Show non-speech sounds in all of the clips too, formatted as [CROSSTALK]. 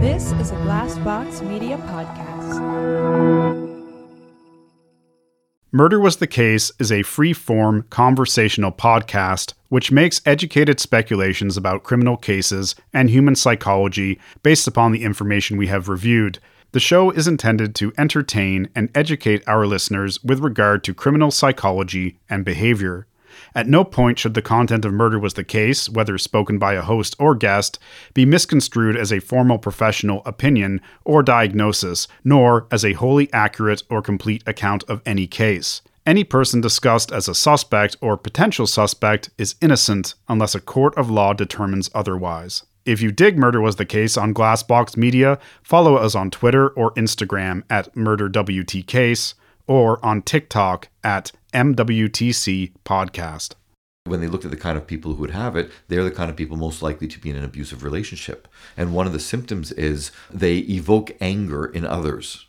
This is a Glassbox Media podcast. Murder Was the Case is a free form conversational podcast which makes educated speculations about criminal cases and human psychology based upon the information we have reviewed. The show is intended to entertain and educate our listeners with regard to criminal psychology and behavior. At no point should the content of Murder Was the Case, whether spoken by a host or guest, be misconstrued as a formal professional opinion or diagnosis, nor as a wholly accurate or complete account of any case. Any person discussed as a suspect or potential suspect is innocent unless a court of law determines otherwise. If you dig Murder Was the Case on Glassbox Media, follow us on Twitter or Instagram at MurderWTCase or on TikTok at MWTC Podcast. When they looked at the kind of people who would have it, they're the kind of people most likely to be in an abusive relationship. And one of the symptoms is they evoke anger in others.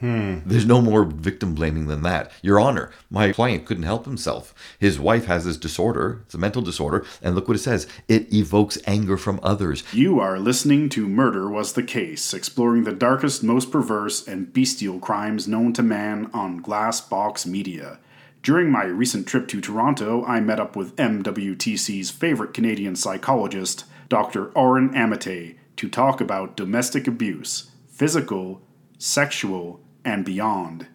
Hmm. There's no more victim blaming than that. Your Honor, my client couldn't help himself. His wife has this disorder, it's a mental disorder, and look what it says it evokes anger from others. You are listening to Murder Was the Case, exploring the darkest, most perverse, and bestial crimes known to man on Glassbox Media. During my recent trip to Toronto, I met up with MWTC's favorite Canadian psychologist, Dr. Oren Amitay, to talk about domestic abuse, physical, sexual, and beyond.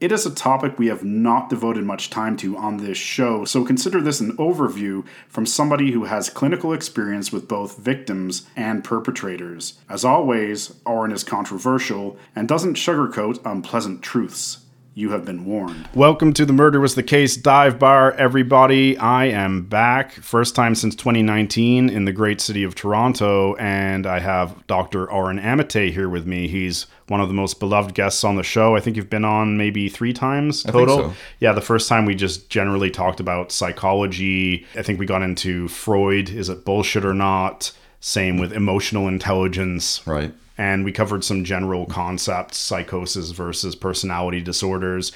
It is a topic we have not devoted much time to on this show, so consider this an overview from somebody who has clinical experience with both victims and perpetrators. As always, Oren is controversial and doesn't sugarcoat unpleasant truths. You have been warned. Welcome to the Murder Was the Case dive bar, everybody. I am back, first time since 2019 in the great city of Toronto, and I have Dr. Oren Amitay here with me. He's one of the most beloved guests on the show. I think you've been on maybe three times I think total. so. Yeah, the first time we just generally talked about psychology. I think we got into Freud. Is it bullshit or not? Same with emotional intelligence Right. And we covered some general concepts psychosis versus personality disorders.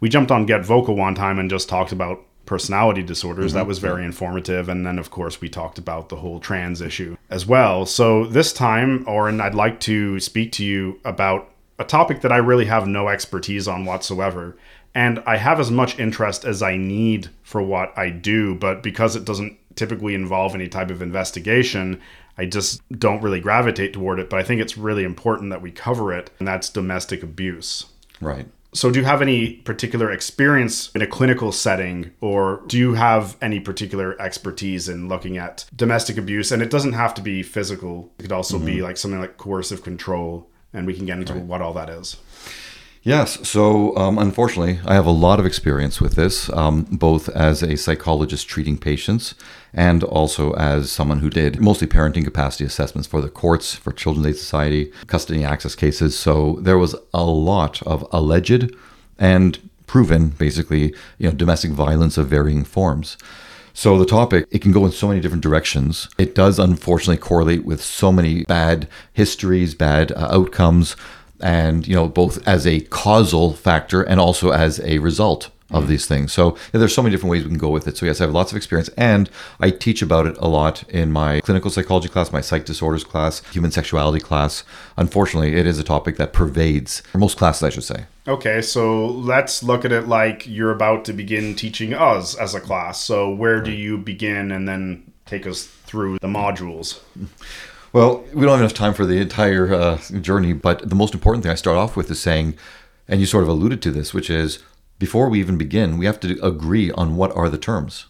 We jumped on get vocal one time and just talked about personality disorders. That mm-hmm. was very informative. And then of course we talked about the whole trans issue as well. So this time oren i'd like to speak to you about a topic that i really have no expertise on whatsoever. And i have as much interest as i need for what i do. But because it doesn't typically involve any type of investigation I just don't really gravitate toward it, but I think it's really important that we cover it, and that's domestic abuse. Right. So, do you have any particular experience in a clinical setting, or do you have any particular expertise in looking at domestic abuse? And it doesn't have to be physical, it could also be mm-hmm. like something like coercive control, and we can get into what all that is. Yes. So, um, unfortunately, I have a lot of experience with this, um, both as a psychologist treating patients and also as someone who did mostly parenting capacity assessments for the courts, for Children's Aid Society, custody access cases. So, there was a lot of alleged and proven, basically, you know, domestic violence of varying forms. So the topic, it can go in so many different directions. It does unfortunately correlate with so many bad histories, bad uh, outcomes, and you know both as a causal factor and also as a result of mm. these things. So yeah, there's so many different ways we can go with it. So yes, I have lots of experience, and I teach about it a lot in my clinical psychology class, my psych disorders class, human sexuality class. Unfortunately, it is a topic that pervades most classes, I should say. Okay, so let's look at it like you're about to begin teaching us as a class. So, where do you begin and then take us through the modules? Mm. Well, we don't have enough time for the entire uh, journey, but the most important thing I start off with is saying, and you sort of alluded to this, which is before we even begin, we have to agree on what are the terms.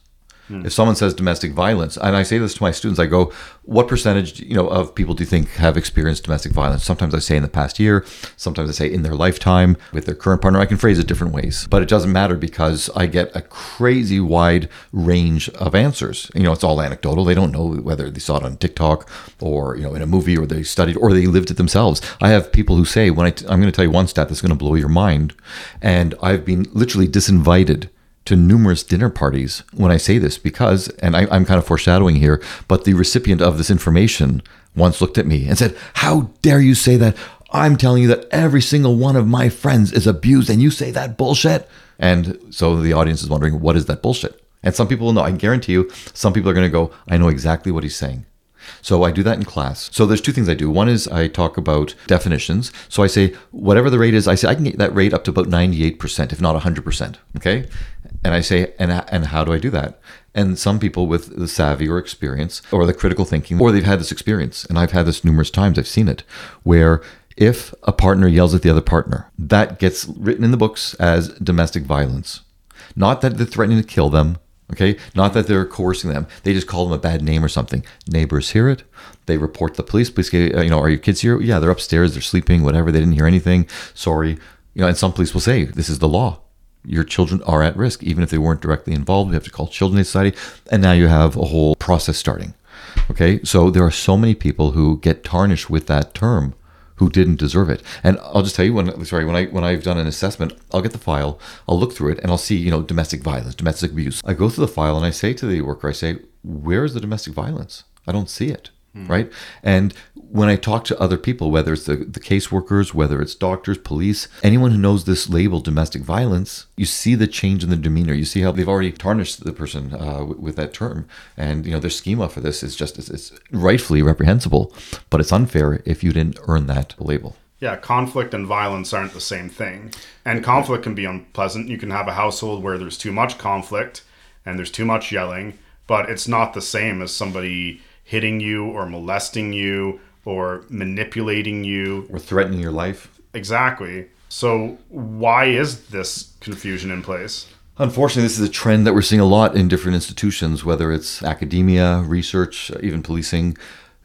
Hmm. If someone says domestic violence, and I say this to my students, I go, "What percentage, you know, of people do you think have experienced domestic violence?" Sometimes I say in the past year, sometimes I say in their lifetime with their current partner. I can phrase it different ways, but it doesn't matter because I get a crazy wide range of answers. You know, it's all anecdotal. They don't know whether they saw it on TikTok or you know in a movie or they studied or they lived it themselves. I have people who say, "When I t- I'm going to tell you one stat that's going to blow your mind," and I've been literally disinvited to numerous dinner parties when I say this because, and I, I'm kind of foreshadowing here, but the recipient of this information once looked at me and said, How dare you say that? I'm telling you that every single one of my friends is abused and you say that bullshit. And so the audience is wondering, What is that bullshit? And some people will know, I guarantee you, some people are going to go, I know exactly what he's saying. So I do that in class. So there's two things I do. One is I talk about definitions. So I say whatever the rate is, I say I can get that rate up to about 98%, if not 100%. Okay. And I say, and, and how do I do that? And some people with the savvy or experience or the critical thinking, or they've had this experience, and I've had this numerous times, I've seen it, where if a partner yells at the other partner, that gets written in the books as domestic violence. Not that they're threatening to kill them, okay? Not that they're coercing them. They just call them a bad name or something. Neighbors hear it. They report the police. Police, get, uh, you know, are your kids here? Yeah, they're upstairs. They're sleeping. Whatever. They didn't hear anything. Sorry. You know, and some police will say this is the law. Your children are at risk, even if they weren't directly involved. We have to call Children's Society, and now you have a whole process starting. Okay, so there are so many people who get tarnished with that term who didn't deserve it. And I'll just tell you when sorry, when I when I've done an assessment, I'll get the file, I'll look through it and I'll see, you know, domestic violence, domestic abuse. I go through the file and I say to the worker, I say, "Where is the domestic violence? I don't see it." Hmm. Right? And when I talk to other people, whether it's the, the caseworkers, whether it's doctors, police, anyone who knows this label, domestic violence, you see the change in the demeanor. You see how they've already tarnished the person uh, with, that term. And, you know, their schema for this is just, it's, it's rightfully reprehensible, but it's unfair if you didn't earn that label. Yeah, conflict and violence aren't the same thing. And conflict can be unpleasant. You can have a household where there's too much conflict and there's too much yelling, but it's not the same as somebody hitting you or molesting you or manipulating you or threatening your life. Exactly. So, why is this confusion in place? Unfortunately, this is a trend that we're seeing a lot in different institutions, whether it's academia, research, even policing,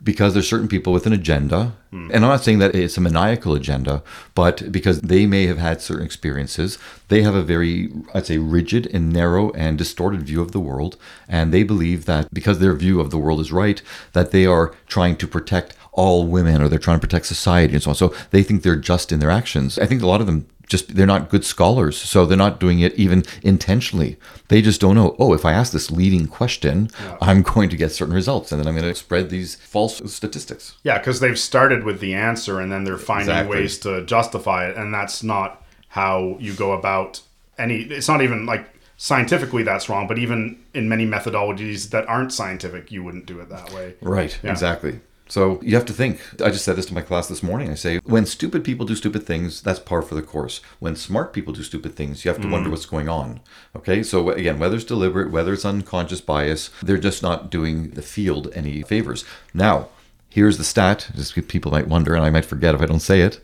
because there's certain people with an agenda. Hmm. And I'm not saying that it's a maniacal agenda, but because they may have had certain experiences, they have a very, I'd say, rigid and narrow and distorted view of the world. And they believe that because their view of the world is right, that they are trying to protect all women or they're trying to protect society and so on. So they think they're just in their actions. I think a lot of them just they're not good scholars so they're not doing it even intentionally they just don't know oh if i ask this leading question yeah. i'm going to get certain results and then i'm going to spread these false statistics yeah because they've started with the answer and then they're finding exactly. ways to justify it and that's not how you go about any it's not even like scientifically that's wrong but even in many methodologies that aren't scientific you wouldn't do it that way right yeah. exactly so you have to think. I just said this to my class this morning. I say, when stupid people do stupid things, that's par for the course. When smart people do stupid things, you have to mm. wonder what's going on. Okay, so again, whether it's deliberate, whether it's unconscious bias, they're just not doing the field any favors. Now, here's the stat. Just people might wonder, and I might forget if I don't say it.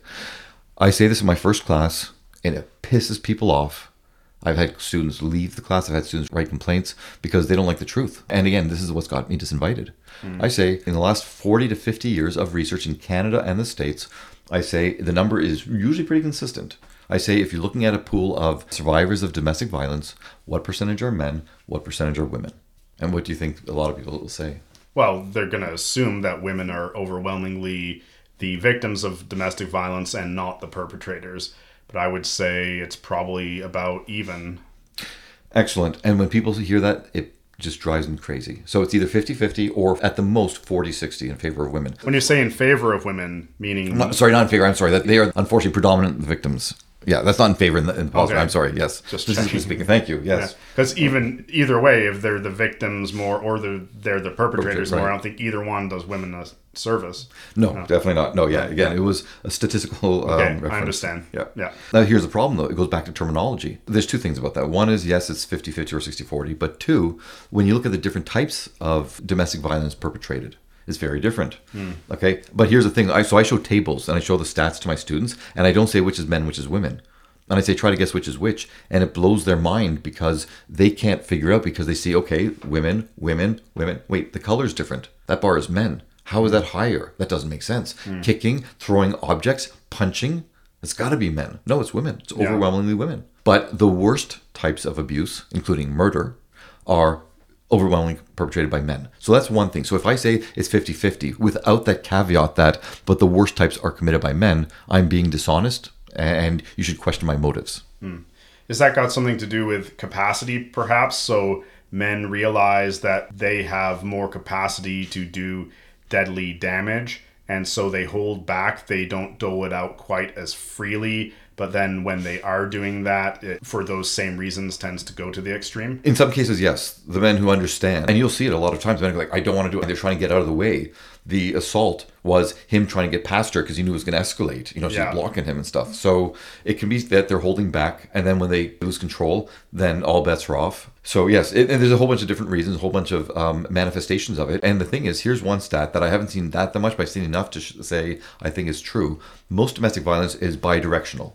I say this in my first class, and it pisses people off I've had students leave the class. I've had students write complaints because they don't like the truth. And again, this is what's got me disinvited. Mm. I say in the last 40 to 50 years of research in Canada and the States, I say the number is usually pretty consistent. I say if you're looking at a pool of survivors of domestic violence, what percentage are men, what percentage are women? And what do you think a lot of people will say? Well, they're going to assume that women are overwhelmingly the victims of domestic violence and not the perpetrators but I would say it's probably about even. Excellent. And when people hear that, it just drives them crazy. So it's either 50 50 or at the most 40 60 in favor of women. When you say in favor of women, meaning. Not, sorry, not in favor. I'm sorry. That they are unfortunately predominant victims. Yeah, that's not in favor in the, in the positive. Okay. I'm sorry. Yes, just speaking. Thank you. Yes, because yeah. even either way, if they're the victims more or they're they're the perpetrators right. more, I don't think either one does women a service. No, no. definitely not. No, yeah. Again, it was a statistical. Um, okay, I understand. Yeah, yeah. Now here's the problem though. It goes back to terminology. There's two things about that. One is yes, it's 50-50 or 60-40, but two, when you look at the different types of domestic violence perpetrated is very different. Mm. Okay, but here's the thing. I, so I show tables and I show the stats to my students, and I don't say which is men, which is women. And I say try to guess which is which, and it blows their mind because they can't figure out because they see okay, women, women, women. Wait, the color's different. That bar is men. How is that higher? That doesn't make sense. Mm. Kicking, throwing objects, punching. It's got to be men. No, it's women. It's overwhelmingly yeah. women. But the worst types of abuse, including murder, are overwhelmingly perpetrated by men. So that's one thing. So if I say it's 50 50 without that caveat that, but the worst types are committed by men, I'm being dishonest and you should question my motives. Hmm. Is that got something to do with capacity, perhaps? So men realize that they have more capacity to do deadly damage, and so they hold back. They don't dole it out quite as freely but then when they are doing that, it, for those same reasons, tends to go to the extreme. In some cases, yes, the men who understand, and you'll see it a lot of times. Men are like, I don't want to do it. They're trying to get out of the way. The assault was him trying to get past her because he knew it was going to escalate. You know, she's Yeah. blocking him and stuff. So it can be that they're holding back, and then when they lose control, then all bets are off. So yes, it, and there's a whole bunch of different reasons, a whole bunch of um, manifestations of it. And the thing is, here's one stat that I haven't seen that that much, but I've seen enough to sh- say I think is true. Most domestic violence is bidirectional,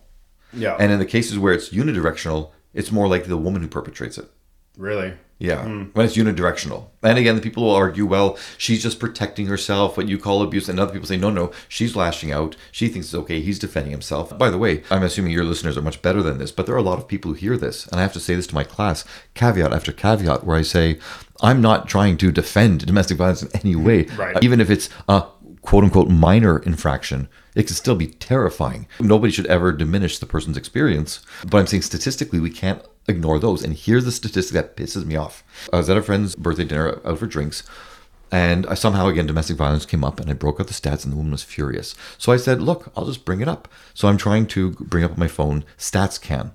Yeah. and in the cases where it's unidirectional, it's more likely the woman who perpetrates it. really? Yeah, hmm. when it's unidirectional. And again, the people will argue, well, she's just protecting herself, what you call abuse. And other people say, no, no, she's lashing out. She thinks it's okay. He's defending himself. By the way, I'm assuming your listeners are much better than this, but there are a lot of people who hear this. And I have to say this to my class, caveat after caveat, where I say, I'm not trying to defend domestic violence in any way. Right. Even if it's a quote unquote minor infraction, it can still be terrifying. Nobody should ever diminish the person's experience. But I'm saying statistically, we can't ignore those. And here's the statistic that pisses me off. I was at a friend's birthday dinner out for drinks. And I somehow again domestic violence came up and I broke out the stats and the woman was furious. So I said, "Look, I'll just bring it up." So I'm trying to bring up on my phone StatsCan.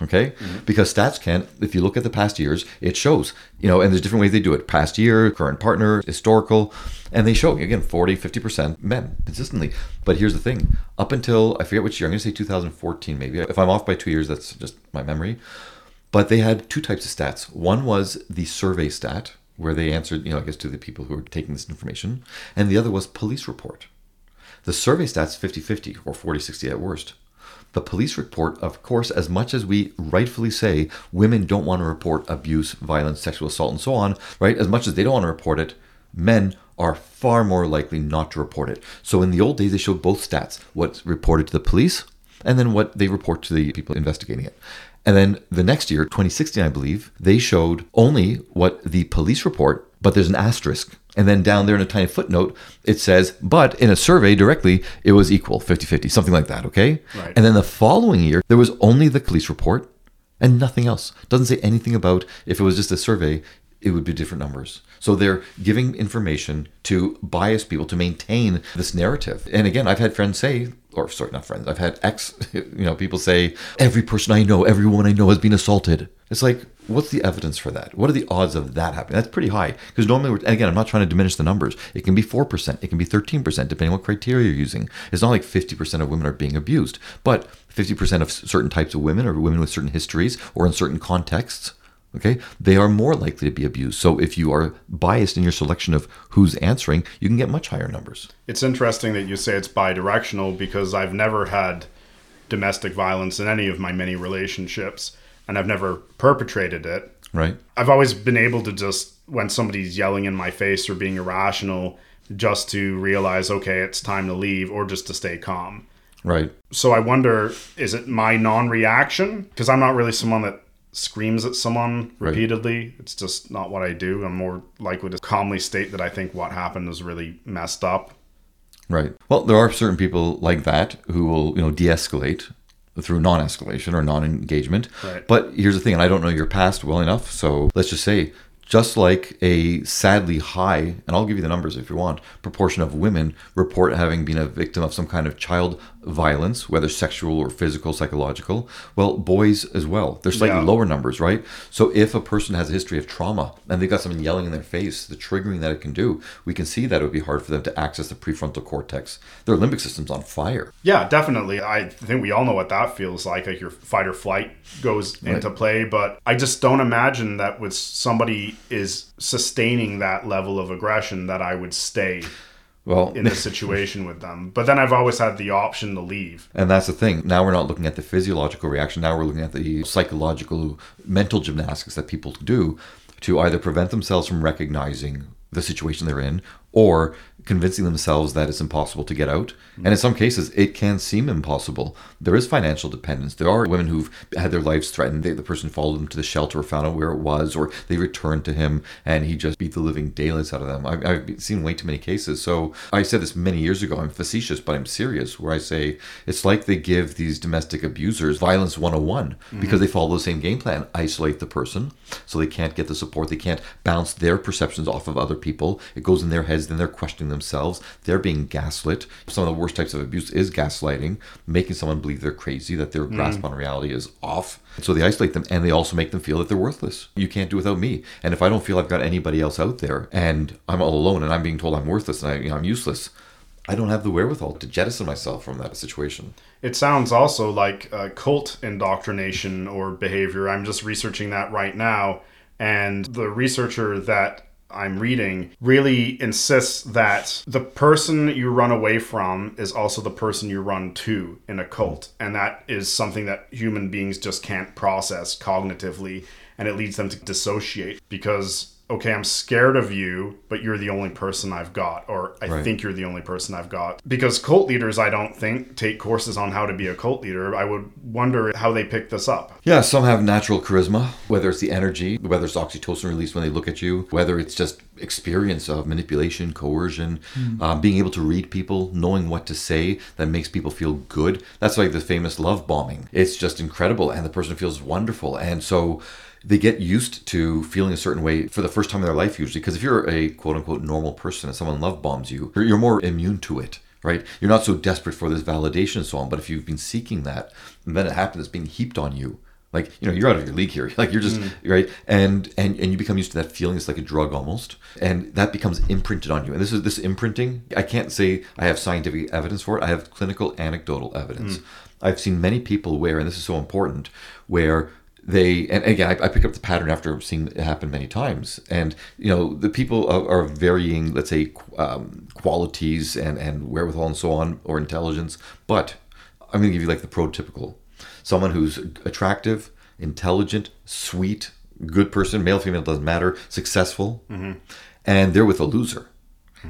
Okay? Mm-hmm. Because StatsCan, if you look at the past years, it shows, you know, and there's different ways they do it. Past year, current partner, historical, and they show again 40, 50% men consistently. But here's the thing. Up until I forget which year, I'm gonna say 2014 maybe. If I'm off by two years, that's just my memory. But they had two types of stats. One was the survey stat, where they answered, you know, I guess to the people who were taking this information, and the other was police report. The survey stats 50 50 or 40 60 at worst. The police report, of course, as much as we rightfully say women don't want to report abuse, violence, sexual assault, and so on, right? As much as they don't want to report it, men are far more likely not to report it. So in the old days, they showed both stats what's reported to the police and then what they report to the people investigating it. And then the next year, 2016, I believe, they showed only what the police report, but there's an asterisk. And then down there in a tiny footnote, it says, but in a survey directly, it was equal 50 50, something like that, okay? Right. And then the following year, there was only the police report and nothing else. Doesn't say anything about if it was just a survey, it would be different numbers. So they're giving information to bias people to maintain this narrative. And again, I've had friends say, or sorry, not friends, I've had ex, [LAUGHS] you know, people say, every person I know, every woman I know has been assaulted. It's like, what's the evidence for that? What are the odds of that happening? That's pretty high. Because normally, again, I'm not trying to diminish the numbers. It can be 4%, it can be 13%, depending on what criteria you're using. It's not like 50% of women are being abused, but 50% of certain types of women or women with certain histories or in certain contexts okay? They are more likely to be abused. So if you are biased in your selection of who's answering you can get much higher numbers. It's interesting that you say it's bi-directional because I've never had domestic violence in any of my many relationships and I've never perpetrated it. right. I've always been able to just when somebody's yelling in my face or being irrational just to realize okay, it's time to leave or just to stay calm. right. So I wonder is it my non-reaction? Because I'm not really someone that screams at someone Right. repeatedly. It's just not what I do. I'm more likely to calmly state that I think what happened is really messed up right well there are certain people like that who will you know de-escalate through non-escalation or non-engagement Right. but here's the thing and i don't know your past well enough so let's just say just like a sadly high and i'll give you the numbers if you want proportion of women report having been a victim of some kind of child violence whether sexual or physical psychological well boys as well they're slightly Yeah. lower numbers right so if a person has a history of trauma and they've got someone yelling in their face the triggering that it can do we can see that it would be hard for them to access the prefrontal cortex their limbic system's on fire Yeah, definitely. I think we all know what that feels like. Like your fight or flight goes into play, but I just don't imagine that with somebody is sustaining that level of aggression that I would stay well in a [LAUGHS] situation with them. But then I've always had the option to leave. And that's the thing. Now we're not looking at the physiological reaction. Now we're looking at the psychological, mental gymnastics that people do to either prevent themselves from recognizing the situation they're in or convincing themselves that it's impossible to get out. And in some cases, it can seem impossible. There is financial dependence. There are women who've had their lives threatened. They, the person followed them to the shelter or found out where it was, or they returned to him and he just beat the living daylights out of them. I've, I've seen way too many cases. So I said this many years ago. I'm facetious, but I'm serious, where I say it's like they give these domestic abusers violence 101 because they follow the same game plan isolate the person so they can't get the support. They can't bounce their perceptions off of other people. It goes in their heads, then they're questioning themselves. They're being gaslit. Some of the worst types of abuse is gaslighting, making someone believe they're crazy, that their grasp on reality is off. So they isolate them and they also make them feel that they're worthless. You can't do without me. And if I don't feel I've got anybody else out there and I'm all alone and I'm being told I'm worthless and I, you know, I'm useless, I don't have the wherewithal to jettison myself from that situation. It sounds also like uh, cult indoctrination or behavior. I'm just researching that right now. And the researcher that I'm reading really insists that the person you run away from is also the person you run to in a cult. And that is something that human beings just can't process cognitively. And it leads them to dissociate because okay, I'm scared of you, but you're the only person I've got, or I Right. think you're the only person I've got. Because cult leaders, I don't think, take courses on how to be a cult leader. I would wonder how they pick this up. Yeah, some have natural charisma, whether it's the energy, whether it's oxytocin release when they look at you, whether it's just experience of manipulation, coercion, um, being able to read people, knowing what to say that makes people feel good. That's like the famous love bombing. It's just incredible, and the person feels wonderful. And so they get used to feeling a certain way for the first time in their life, usually. Because if you're a quote unquote normal person and someone love bombs you, you're- you're more immune to it right? You're not so desperate for this validation and so on. But if you've been seeking that, and then it happens, it's being heaped on you. Like you know, you're out of your league here. [LAUGHS] Like you're just mm. right, and and and you become used to that feeling. It's like a drug almost, and that becomes imprinted on you. And this is this imprinting. I can't say I have scientific evidence for it. I have clinical anecdotal evidence. Mm. I've seen many people where, and this is so important, where they and again I, I pick up the pattern after seeing it happen many times. And you know the people are, are varying let's say um, qualities and and wherewithal and so on or intelligence. But i'm going to give you like the prototypical. Someone who's attractive intelligent sweet good person male female doesn't matter successful and they're with a loser.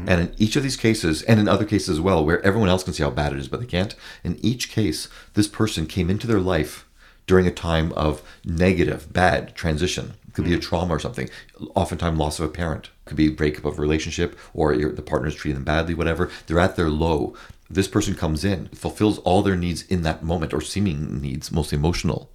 And in each of these cases, and in other cases as well, where everyone else can see how bad it is, but they can't, in each case, this person came into their life during a time of negative, bad transition. It could be a mm. trauma or something. Oftentimes, loss of a parent. It could be breakup of a relationship, or the partner's treating them badly, whatever. They're at their low. This person comes in, fulfills all their needs in that moment, or seeming needs, mostly emotional.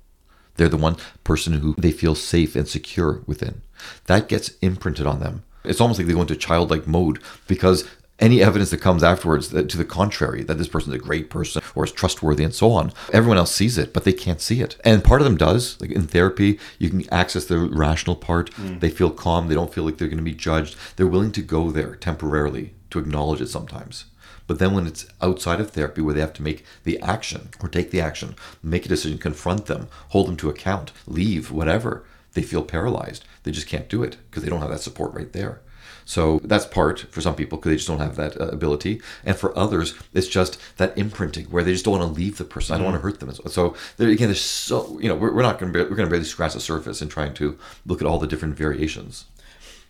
They're the one person who they feel safe and secure within. That gets imprinted on them. It's almost like they go into childlike mode because any evidence that comes afterwards that, to the contrary, that this person's a great person or is trustworthy and so on, everyone else sees it, but they can't see it. And part of them does. Like in therapy, you can access the rational part. Mm. They feel calm. They don't feel like they're going to be judged. They're willing to go there temporarily to acknowledge it sometimes. But then when it's outside of therapy where they have to make the action or take the action, make a decision, confront them, hold them to account, leave, whatever, they feel paralyzed. They just can't do it because they don't have that support right there. So that's part for some people because they just don't have that uh, ability. And for others, it's just that imprinting where they just don't want to leave the person. I don't want to hurt them. So there, again, there's so, you know, we're, we're not going to, we're going to barely scratch the surface in trying to look at all the different variations.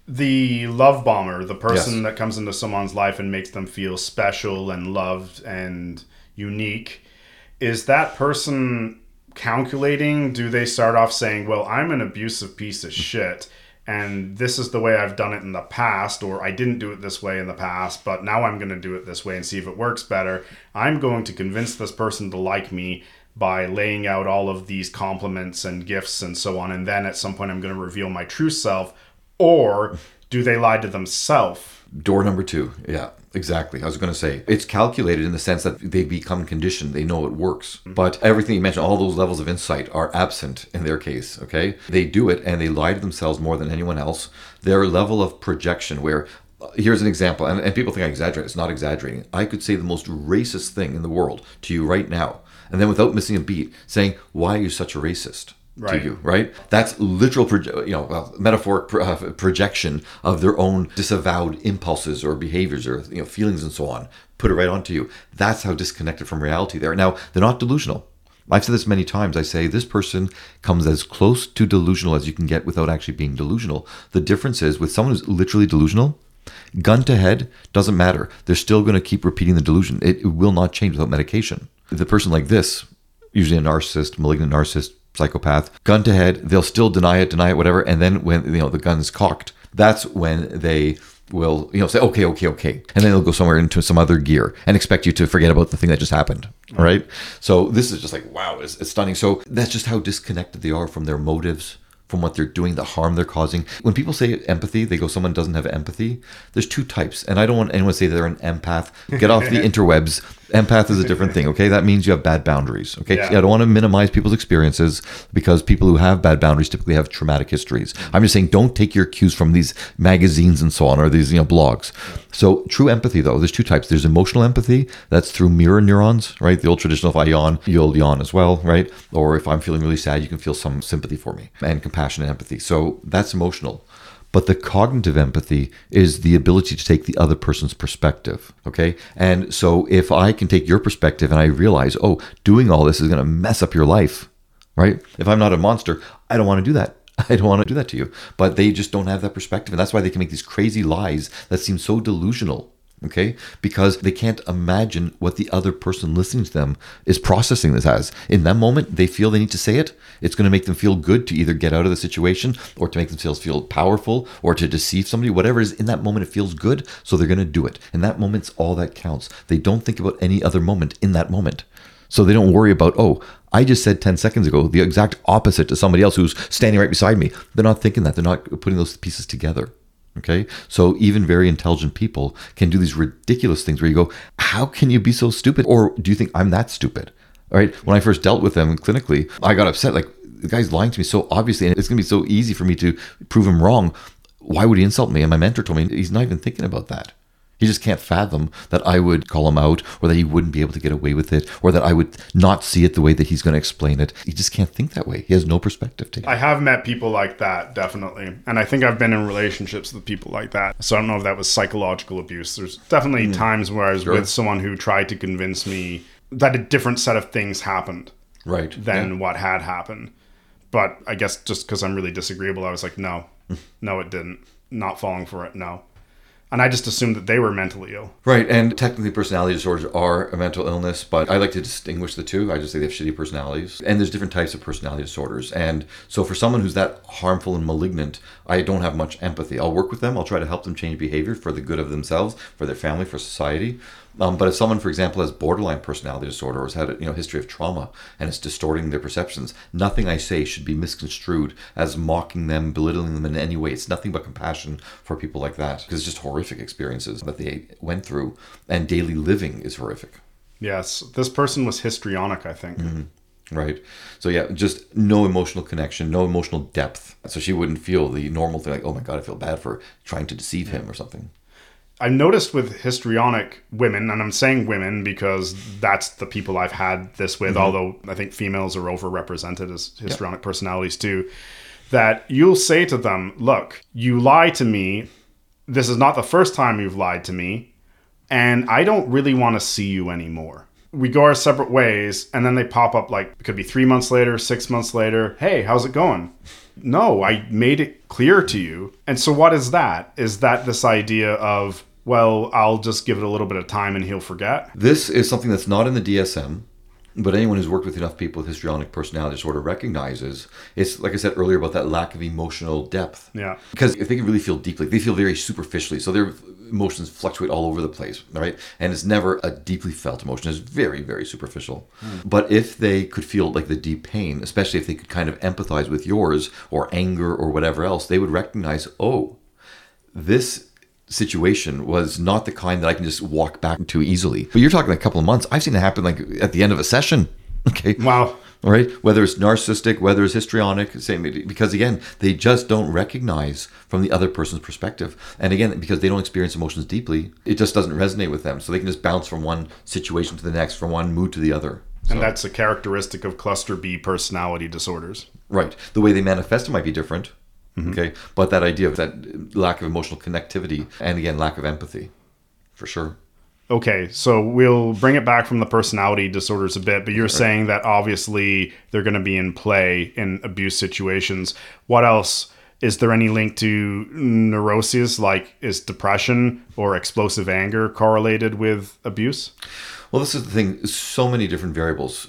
The love bomber, the person Yes. that comes into someone's life and makes them feel special and loved and unique, is that person calculating? Do they start off saying, Well, I'm an abusive piece of shit, and this is the way I've done it in the past, or I didn't do it this way in the past, but now I'm going to do it this way and see if it works better. I'm going to convince this person to like me by laying out all of these compliments and gifts and so on, and then at some point I'm going to reveal my true self, or do they lie to themselves? Door number two. Yeah, exactly. I was going to say it's calculated in the sense that they become conditioned. They know it works. But everything you mentioned, all those levels of insight are absent in their case. Okay. They do it and they lie to themselves more than anyone else. Their level of projection, where uh, here's an example, and, and people think I exaggerate. It's not exaggerating. I could say the most racist thing in the world to you right now. And then without missing a beat, saying, Why are you such a racist? Right. to you, right? That's literal, proje- you know, well, metaphoric pro- uh, projection of their own disavowed impulses or behaviors or you know feelings and so on. Put it right onto you. That's how disconnected from reality they are. Now they're not delusional. I've said this many times. I say this person comes as close to delusional as you can get without actually being delusional. The difference is with someone who's literally delusional, gun to head doesn't matter. They're still going to keep repeating the delusion. It, it will not change without medication. The person like this, usually a narcissist, malignant narcissist, psychopath, gun to head, they'll still deny it, deny it, whatever. And then when you know the gun's cocked, that's when they will you know say okay, okay, okay, and then they'll go somewhere into some other gear and expect you to forget about the thing that just happened. All right. So this is just like wow, it's, it's stunning. So that's just how disconnected they are from their motives, from what they're doing, the harm they're causing. When people say empathy, they go, someone doesn't have empathy. There's two types. And I don't want anyone to say they're an empath. Get off the [LAUGHS] interwebs. Empath is a different thing, okay? That means you have bad boundaries, okay? Yeah. I don't want to minimize people's experiences because people who have bad boundaries typically have traumatic histories. I'm just saying don't take your cues from these magazines and so on or these, you know, blogs. So true empathy though, there's two types. There's emotional empathy, that's through mirror neurons, right? The old traditional if I yawn, you'll yawn as well, right? Or if I'm feeling really sad, you can feel some sympathy for me and compassion and empathy. So that's emotional. But the cognitive empathy is the ability to take the other person's perspective. Okay. And so if I can take your perspective and I realize, oh, doing all this is going to mess up your life, right? If I'm not a monster, I don't want to do that. [LAUGHS] I don't want to do that to you. But they just don't have that perspective. And that's why they can make these crazy lies that seem so delusional. Okay. Because they can't imagine what the other person listening to them is processing this as. In that moment, they feel they need to say it. It's going to make them feel good to either get out of the situation or to make themselves feel powerful or to deceive somebody. Whatever is, in that moment, it feels good. So they're going to do it. And that moment's all that counts. They don't think about any other moment in that moment. So they don't worry about, oh, I just said 10 seconds ago the exact opposite to somebody else who's standing right beside me. They're not thinking that. They're not putting those pieces together. Okay. So even very intelligent people can do these ridiculous things where you go, how can you be so stupid? Or do you think I'm that stupid? All right. When I first dealt with them clinically, I got upset. Like, the guy's lying to me so obviously, and it's going to be so easy for me to prove him wrong. Why would he insult me? And my mentor told me he's not even thinking about that. He just can't fathom that I would call him out or that he wouldn't be able to get away with it or that I would not see it the way that he's going to explain it. He just can't think that way. He has no perspective to it. I have met people like that, definitely. And I think I've been in relationships with people like that. So I don't know if that was psychological abuse. There's definitely mm. times where I was with someone who tried to convince me that a different set of things happened Right. than Yeah. what had happened. But I guess just because I'm really disagreeable, I was like, no, mm. no, it didn't. Not falling for it, no. And I just assumed that they were mentally ill. Right, and technically, personality disorders are a mental illness, but I like to distinguish the two. I just say they have shitty personalities, and there's different types of personality disorders. And so, for someone who's that harmful and malignant, I don't have much empathy. I'll work with them. I'll try to help them change behavior for the good of themselves, for their family, for society. Um, but if someone, for example, has borderline personality disorder or has had a you know history of trauma and it's distorting their perceptions, nothing I say should be misconstrued as mocking them, belittling them in any way. It's nothing but compassion for people like that because it's just horrific experiences that they went through, and daily living is horrific. Yes, this person was histrionic, I think. Right. So yeah, just no emotional connection, no emotional depth. So she wouldn't feel the normal thing like, oh my god, I feel bad for trying to deceive him or something. I noticed with histrionic women, and I'm saying women because that's the people I've had this with, mm-hmm. although I think females are overrepresented as histrionic personalities too, that you'll say to them, Look, you lie to me. This is not the first time you've lied to me, and I don't really want to see you anymore. We go our separate ways, and then they pop up like it could be three months later, six months later. Hey, how's it going? No, I made it clear to you. And so, what is that? Is that this idea of, well, I'll just give it a little bit of time and he'll forget? This is something that's not in the DSM, but anyone who's worked with enough people with histrionic personality disorder recognizes it's like I said earlier about that lack of emotional depth. Yeah. Because if they can really feel deeply, they feel very superficially. So their emotions fluctuate all over the place, right? And it's never a deeply felt emotion. It's very, very superficial. Hmm. But if they could feel like the deep pain, especially if they could kind of empathize with yours or anger or whatever else, they would recognize, oh, this situation was not the kind that I can just walk back to easily. But you're talking a couple of months. I've seen it happen like at the end of a session. [LAUGHS] Okay. Wow. All right. Whether it's narcissistic, whether it's histrionic, same because again, they just don't recognize from the other person's perspective. And again, because they don't experience emotions deeply, it just doesn't resonate with them. So they can just bounce from one situation to the next, from one mood to the other. And that's a characteristic of cluster B personality disorders. Right. The way they manifest it might be different. Mm-hmm. Okay. But that idea of that lack of emotional connectivity and again, lack of empathy, for sure. Okay, so we'll bring it back from the personality disorders a bit, but you're saying that obviously they're going to be in play in abuse situations. What else? Is there any link to neuroses, like is depression or explosive anger correlated with abuse? Well, this is the thing. So many different variables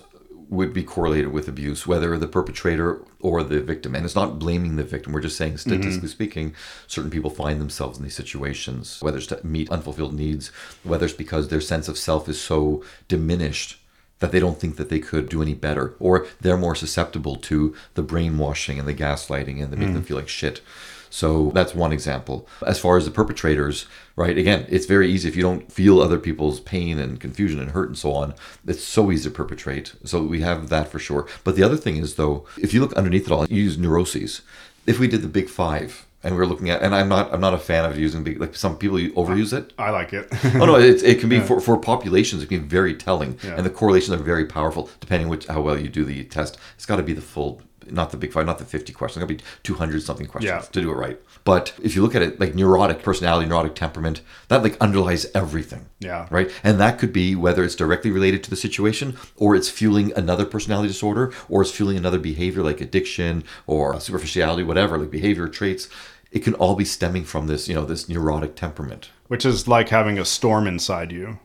would be correlated with abuse, whether the perpetrator or the victim. And it's not blaming the victim. We're just saying, mm-hmm. statistically speaking, certain people find themselves in these situations, whether it's to meet unfulfilled needs, whether it's because their sense of self is so diminished that they don't think that they could do any better, or they're more susceptible to the brainwashing and the gaslighting and they make them mm. feel like shit. So that's one example. As far as the perpetrators, right? Again, it's very easy if you don't feel other people's pain and confusion and hurt and so on. It's so easy to perpetrate. So we have that for sure. But the other thing is, though, if you look underneath it all, you use neuroses. If we did the big five, and we're looking at, and I'm not, I'm not a fan of using big, like some people overuse it. I like it. oh no, it, it can be [LAUGHS] for, for populations. It can be very telling, Yeah. and the correlations are very powerful depending which how well you do the test. It's got to be the full, not the big five, not the fifty questions. It's got to be two hundred something questions Yeah. to do it right. But if you look at it like neurotic personality, neurotic temperament, that like underlies everything. Yeah. Right. And that could be whether it's directly related to the situation, or it's fueling another personality disorder, or it's fueling another behavior like addiction or superficiality, whatever, like behavior traits. It can all be stemming from this, you know, this neurotic temperament. Which is like having a storm inside you.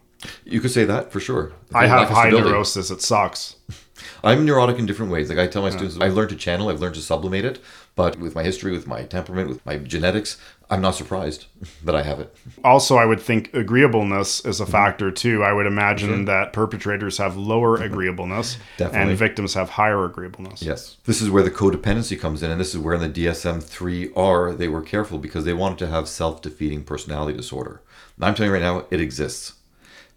You could say that for sure. I have high neurosis. It sucks. I'm neurotic in different ways. Like I tell my students, I've learned to channel, I've learned to sublimate it, but with my history, with my temperament, with my genetics, I'm not surprised [LAUGHS] that I have it. Also, I would think agreeableness is Mm-hmm. a factor too. I would imagine that perpetrators have lower agreeableness Definitely. and victims have higher agreeableness. Yes. This is where the codependency comes in, and this is where in the DSM 3R they were careful because they wanted to have self defeating personality disorder. And I'm telling you right now, it exists.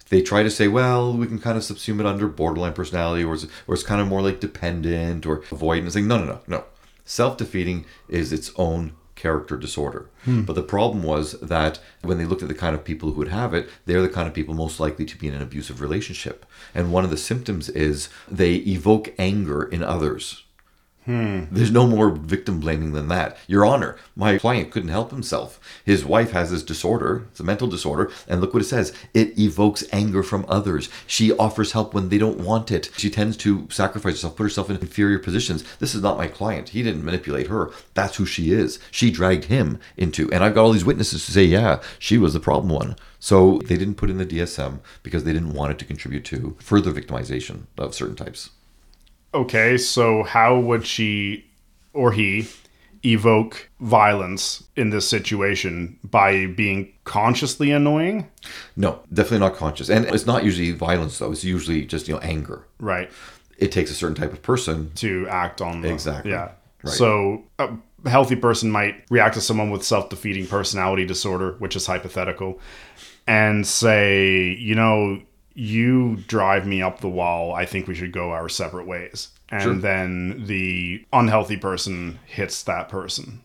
They try to say, well, we can kind of subsume it under borderline personality, or it's, or it's kind of more like dependent or avoidant. It's like, no, no, no, no. Self defeating is its own character disorder. Hmm. But the problem was that when they looked at the kind of people who would have it, they're the kind of people most likely to be in an abusive relationship. And one of the symptoms is they evoke anger in others. There's no more victim blaming than that. Your Honor, my client couldn't help himself. His wife has this disorder, it's a mental disorder, and look what it says it evokes anger from others. She offers help when they don't want it. She tends to sacrifice herself, put herself in inferior positions. This is not my client. He didn't manipulate her. That's who she is. She dragged him into, and I've got all these witnesses to say, yeah, she was the problem one. So they didn't put in the DSM because they didn't want it to contribute to further victimization of certain types. Okay, so how would she or he evoke violence in this situation by being consciously annoying? No, definitely not conscious. And it's not usually violence though. It's usually just, you know, anger. Right. It takes a certain type of person. To act on the, Exactly. Yeah. Right. So a healthy person might react to someone with self-defeating personality disorder, which is hypothetical, and say, you know, you drive me up the wall. I think we should go our separate ways. And Sure. then the unhealthy person hits that person.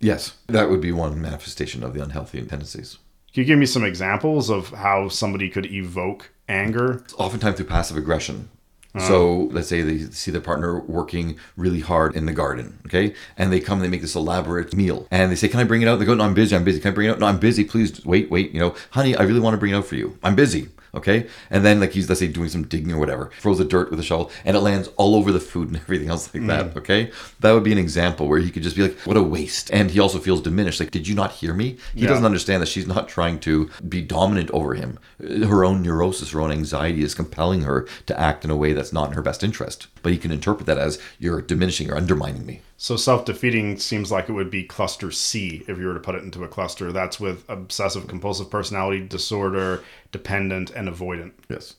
Yes, that would be one manifestation of the unhealthy tendencies. Can you give me some examples of how somebody could evoke anger? Oftentimes through passive aggression. Uh-huh. So let's say they see their partner working really hard in the garden, okay? And they come and they make this elaborate meal. And they say, Can I bring it out? They go, No, I'm busy, I'm busy. Can I bring it out? No, I'm busy. Please wait, wait. You know, honey, I really want to bring it out for you. I'm busy. Okay. And then like he's let's say doing some digging or whatever, throws the dirt with a shovel and it lands all over the food and [LAUGHS] everything else like that. Mm. Okay. That would be an example where he could just be like, What a waste. And he also feels diminished. Like, did you not hear me? He Yeah. doesn't understand that she's not trying to be dominant over him. Her own neurosis, her own anxiety is compelling her to act in a way that's not in her best interest. But he can interpret that as you're diminishing or undermining me. So self-defeating seems like it would be cluster C if you were to put it into a cluster. That's with obsessive compulsive personality disorder, dependent, and avoidant. Yes.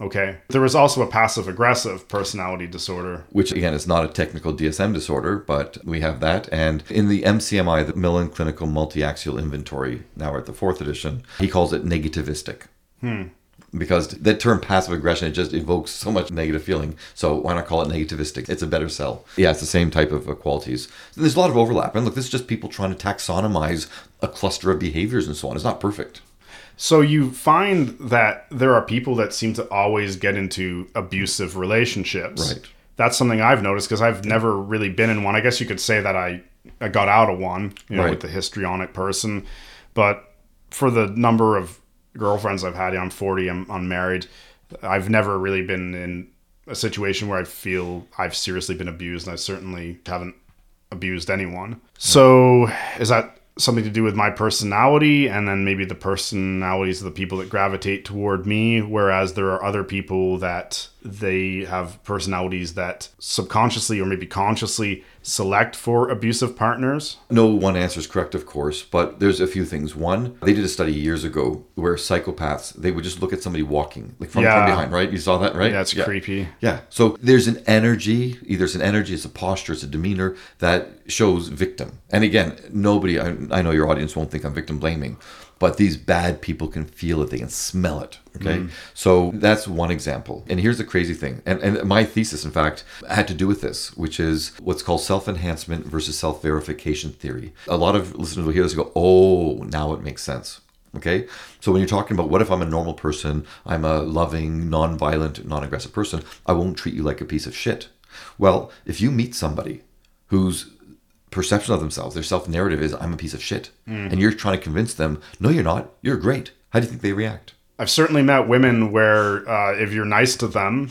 Okay. There was also a passive aggressive personality disorder. Which again is not a technical DSM disorder, but we have that. And in the MCMI, the Millon Clinical Multi-Axial Inventory, now we're at the fourth edition, he calls it negativistic. Hmm. Because that term passive aggression, it just evokes so much negative feeling. So why not call it negativistic? It's a better sell. Yeah, it's the same type of uh, qualities. There's a lot of overlap. And look, this is just people trying to taxonomize a cluster of behaviors and so on. It's not perfect. So you find that there are people that seem to always get into abusive relationships. Right. That's something I've noticed because I've never really been in one. I guess you could say that I, I got out of one, you know, Right. with the histrionic person. But for the number of girlfriends I've had, I'm 40, I'm unmarried. I've never really been in a situation where I feel I've seriously been abused, and I certainly haven't abused anyone. So is that something to do with my personality and then maybe the personalities of the people that gravitate toward me whereas there are other people that they have personalities that subconsciously or maybe consciously select for abusive partners? No one answer is correct, of course, but there's a few things. One, they did a study years ago where psychopaths they would just look at somebody walking like from, Yeah. from behind, right? You saw that, right? Yeah, it's creepy. Yeah. So there's an energy, either it's an energy, it's a posture, it's a demeanor that shows victim. And again, nobody, I, I know your audience won't think I'm victim blaming, but these bad people can feel it, they can smell it. Okay. Mm. So that's one example. And here's the crazy thing. And, and my thesis, in fact, had to do with this, which is what's called self enhancement versus self verification theory. A lot of listeners will hear this and go, oh, now it makes sense. Okay. So when you're talking about what if I'm a normal person, I'm a loving, non-violent, non-aggressive person, I won't treat you like a piece of shit. Well, if you meet somebody whose perception of themselves, their self-narrative is I'm a piece of shit, and you're trying to convince them, no, you're not. You're great. How do you think they react? I've certainly met women where uh, if you're nice to them,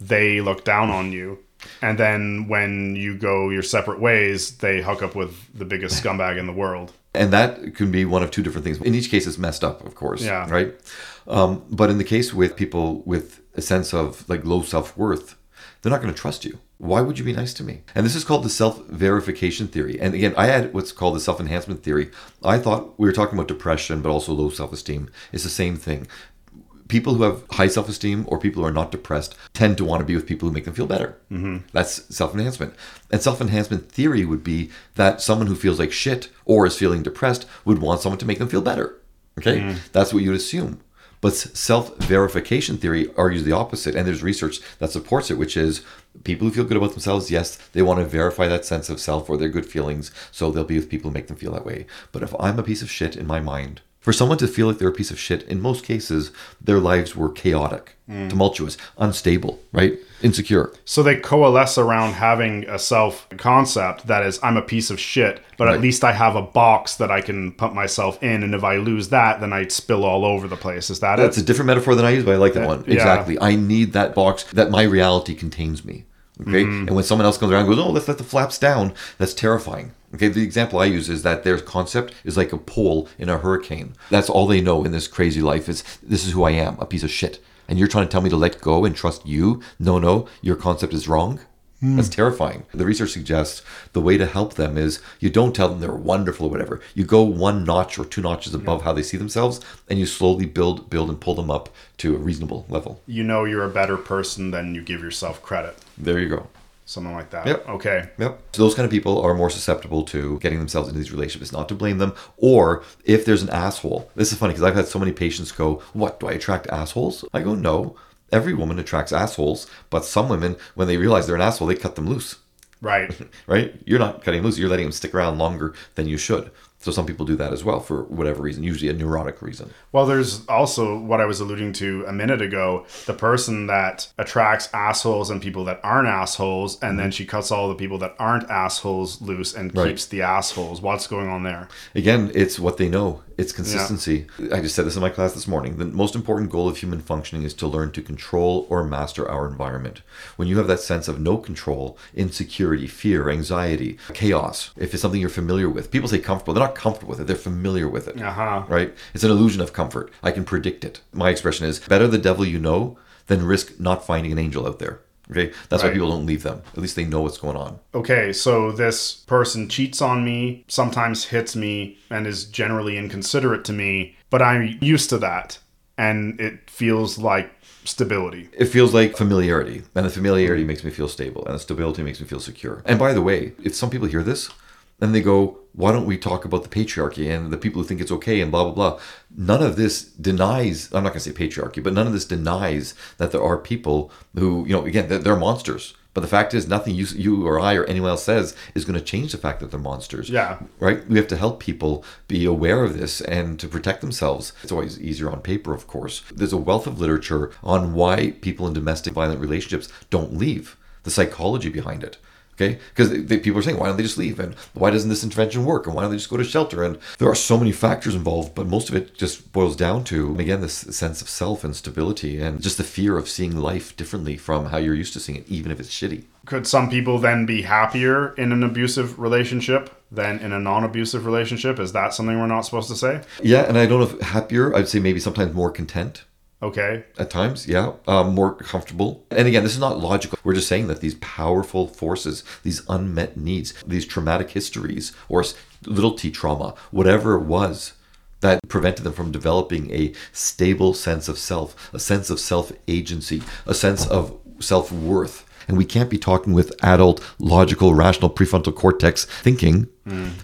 they look down on you. And then when you go your separate ways, they hook up with the biggest [LAUGHS] scumbag in the world. And that can be one of two different things. In each case, it's messed up, of course. Yeah. Right. Um, but in the case with people with a sense of like low self worth, they're not going to trust you. Why would you be nice to me? And this is called the self verification theory. And again, I had what's called the self enhancement theory. I thought we were talking about depression, but also low self esteem. It's the same thing. People who have high self esteem or people who are not depressed tend to want to be with people who make them feel better. Mm-hmm. That's self enhancement. And self enhancement theory would be that someone who feels like shit or is feeling depressed would want someone to make them feel better. Okay? That's what you would assume. But self verification theory argues the opposite. And there's research that supports it, which is people who feel good about themselves, yes, they want to verify that sense of self or their good feelings. So they'll be with people who make them feel that way. But if I'm a piece of shit in my mind, for someone to feel like they're a piece of shit, in most cases, their lives were chaotic, mm. tumultuous, unstable, right? Insecure. So they coalesce around having a self concept that is, I'm a piece of shit, but Right. at least I have a box that I can put myself in. And if I lose that, then I spill all over the place. Is that That's it? a different metaphor than I use, but I like that one. yeah. Exactly. I need that box that my reality contains me. Okay. Mm. And when someone else comes around and goes, oh, let's let the flaps down, that's terrifying. Okay. The example I use is that their concept is like a pole in a hurricane. That's all they know in this crazy life is this is who I am, a piece of shit. And you're trying to tell me to let go and trust you? No, no, your concept is wrong. Hmm. That's terrifying. The research suggests the way to help them is you don't tell them they're wonderful or whatever. You go one notch or two notches above how they see themselves, and you slowly build, build, and pull them up to a reasonable level. you know you're a better person than you give yourself credit. There you go. Something like that. Yep. Okay. Yep. So those kind of people are more susceptible to getting themselves into these relationships. Not to blame them, or if there's an asshole. This is funny because I've had so many patients go, "What do I attract assholes?" I go, "No." Every woman attracts assholes, but some women, when they realize they're an asshole, they cut them loose. Right. [LAUGHS] right? You're not cutting them loose. You're letting them stick around longer than you should. So some people do that as well for whatever reason, usually a neurotic reason. Well, there's also what I was alluding to a minute ago the person that attracts assholes and people that aren't assholes, and then mm-hmm. she cuts all the people that aren't assholes loose and Right. keeps the assholes. What's going on there? Again, it's what they know. It's consistency. I just said this in my class this morning. The most important goal of human functioning is to learn to control or master our environment. When you have that sense of no control, insecurity, fear, anxiety, chaos, if it's something you're familiar with, people say comfortable. They're not comfortable with it, they're familiar with it. Uh huh. Right? It's an illusion of comfort. I can predict it. My expression is better the devil you know than risk not finding an angel out there. Okay? That's why people don't leave them. At least they know what's going on. Okay, so this person cheats on me, sometimes hits me, and is generally inconsiderate to me, but I'm used to that, and it feels like stability. It feels like familiarity, and the familiarity makes me feel stable, and the stability makes me feel secure. And by the way, if some people hear this and they go, "Why don't we talk about the patriarchy and the people who think it's okay and blah blah blah?" None of this denies. I'm not going to say patriarchy, but none of this denies that there are people who, you know, again, they're, they're monsters. But the fact is, nothing you, you or I or anyone else says is going to change the fact that they're monsters. Yeah. Right? We have to help people be aware of this and to protect themselves. It's always easier on paper, of course. There's a wealth of literature on why people in domestic violent relationships don't leave, the psychology behind it. Okay, because people are saying, why don't they just leave? And why doesn't this intervention work? And why don't they just go to shelter? And there are so many factors involved, but most of it just boils down to, again, this sense of self and stability and just the fear of seeing life differently from how you're used to seeing it, even if it's shitty. Could some people then be happier in an abusive relationship than in a non abusive relationship? Is that something we're not supposed to say? Yeah, and I don't know if happier, I'd say maybe sometimes more content. Okay. At times, yeah, um, more comfortable. And again, this is not logical. We're just saying that these powerful forces, these unmet needs, these traumatic histories, or little t trauma, whatever it was that prevented them from developing a stable sense of self, a sense of self agency, a sense of self worth. And we can't be talking with adult, logical, rational prefrontal cortex thinking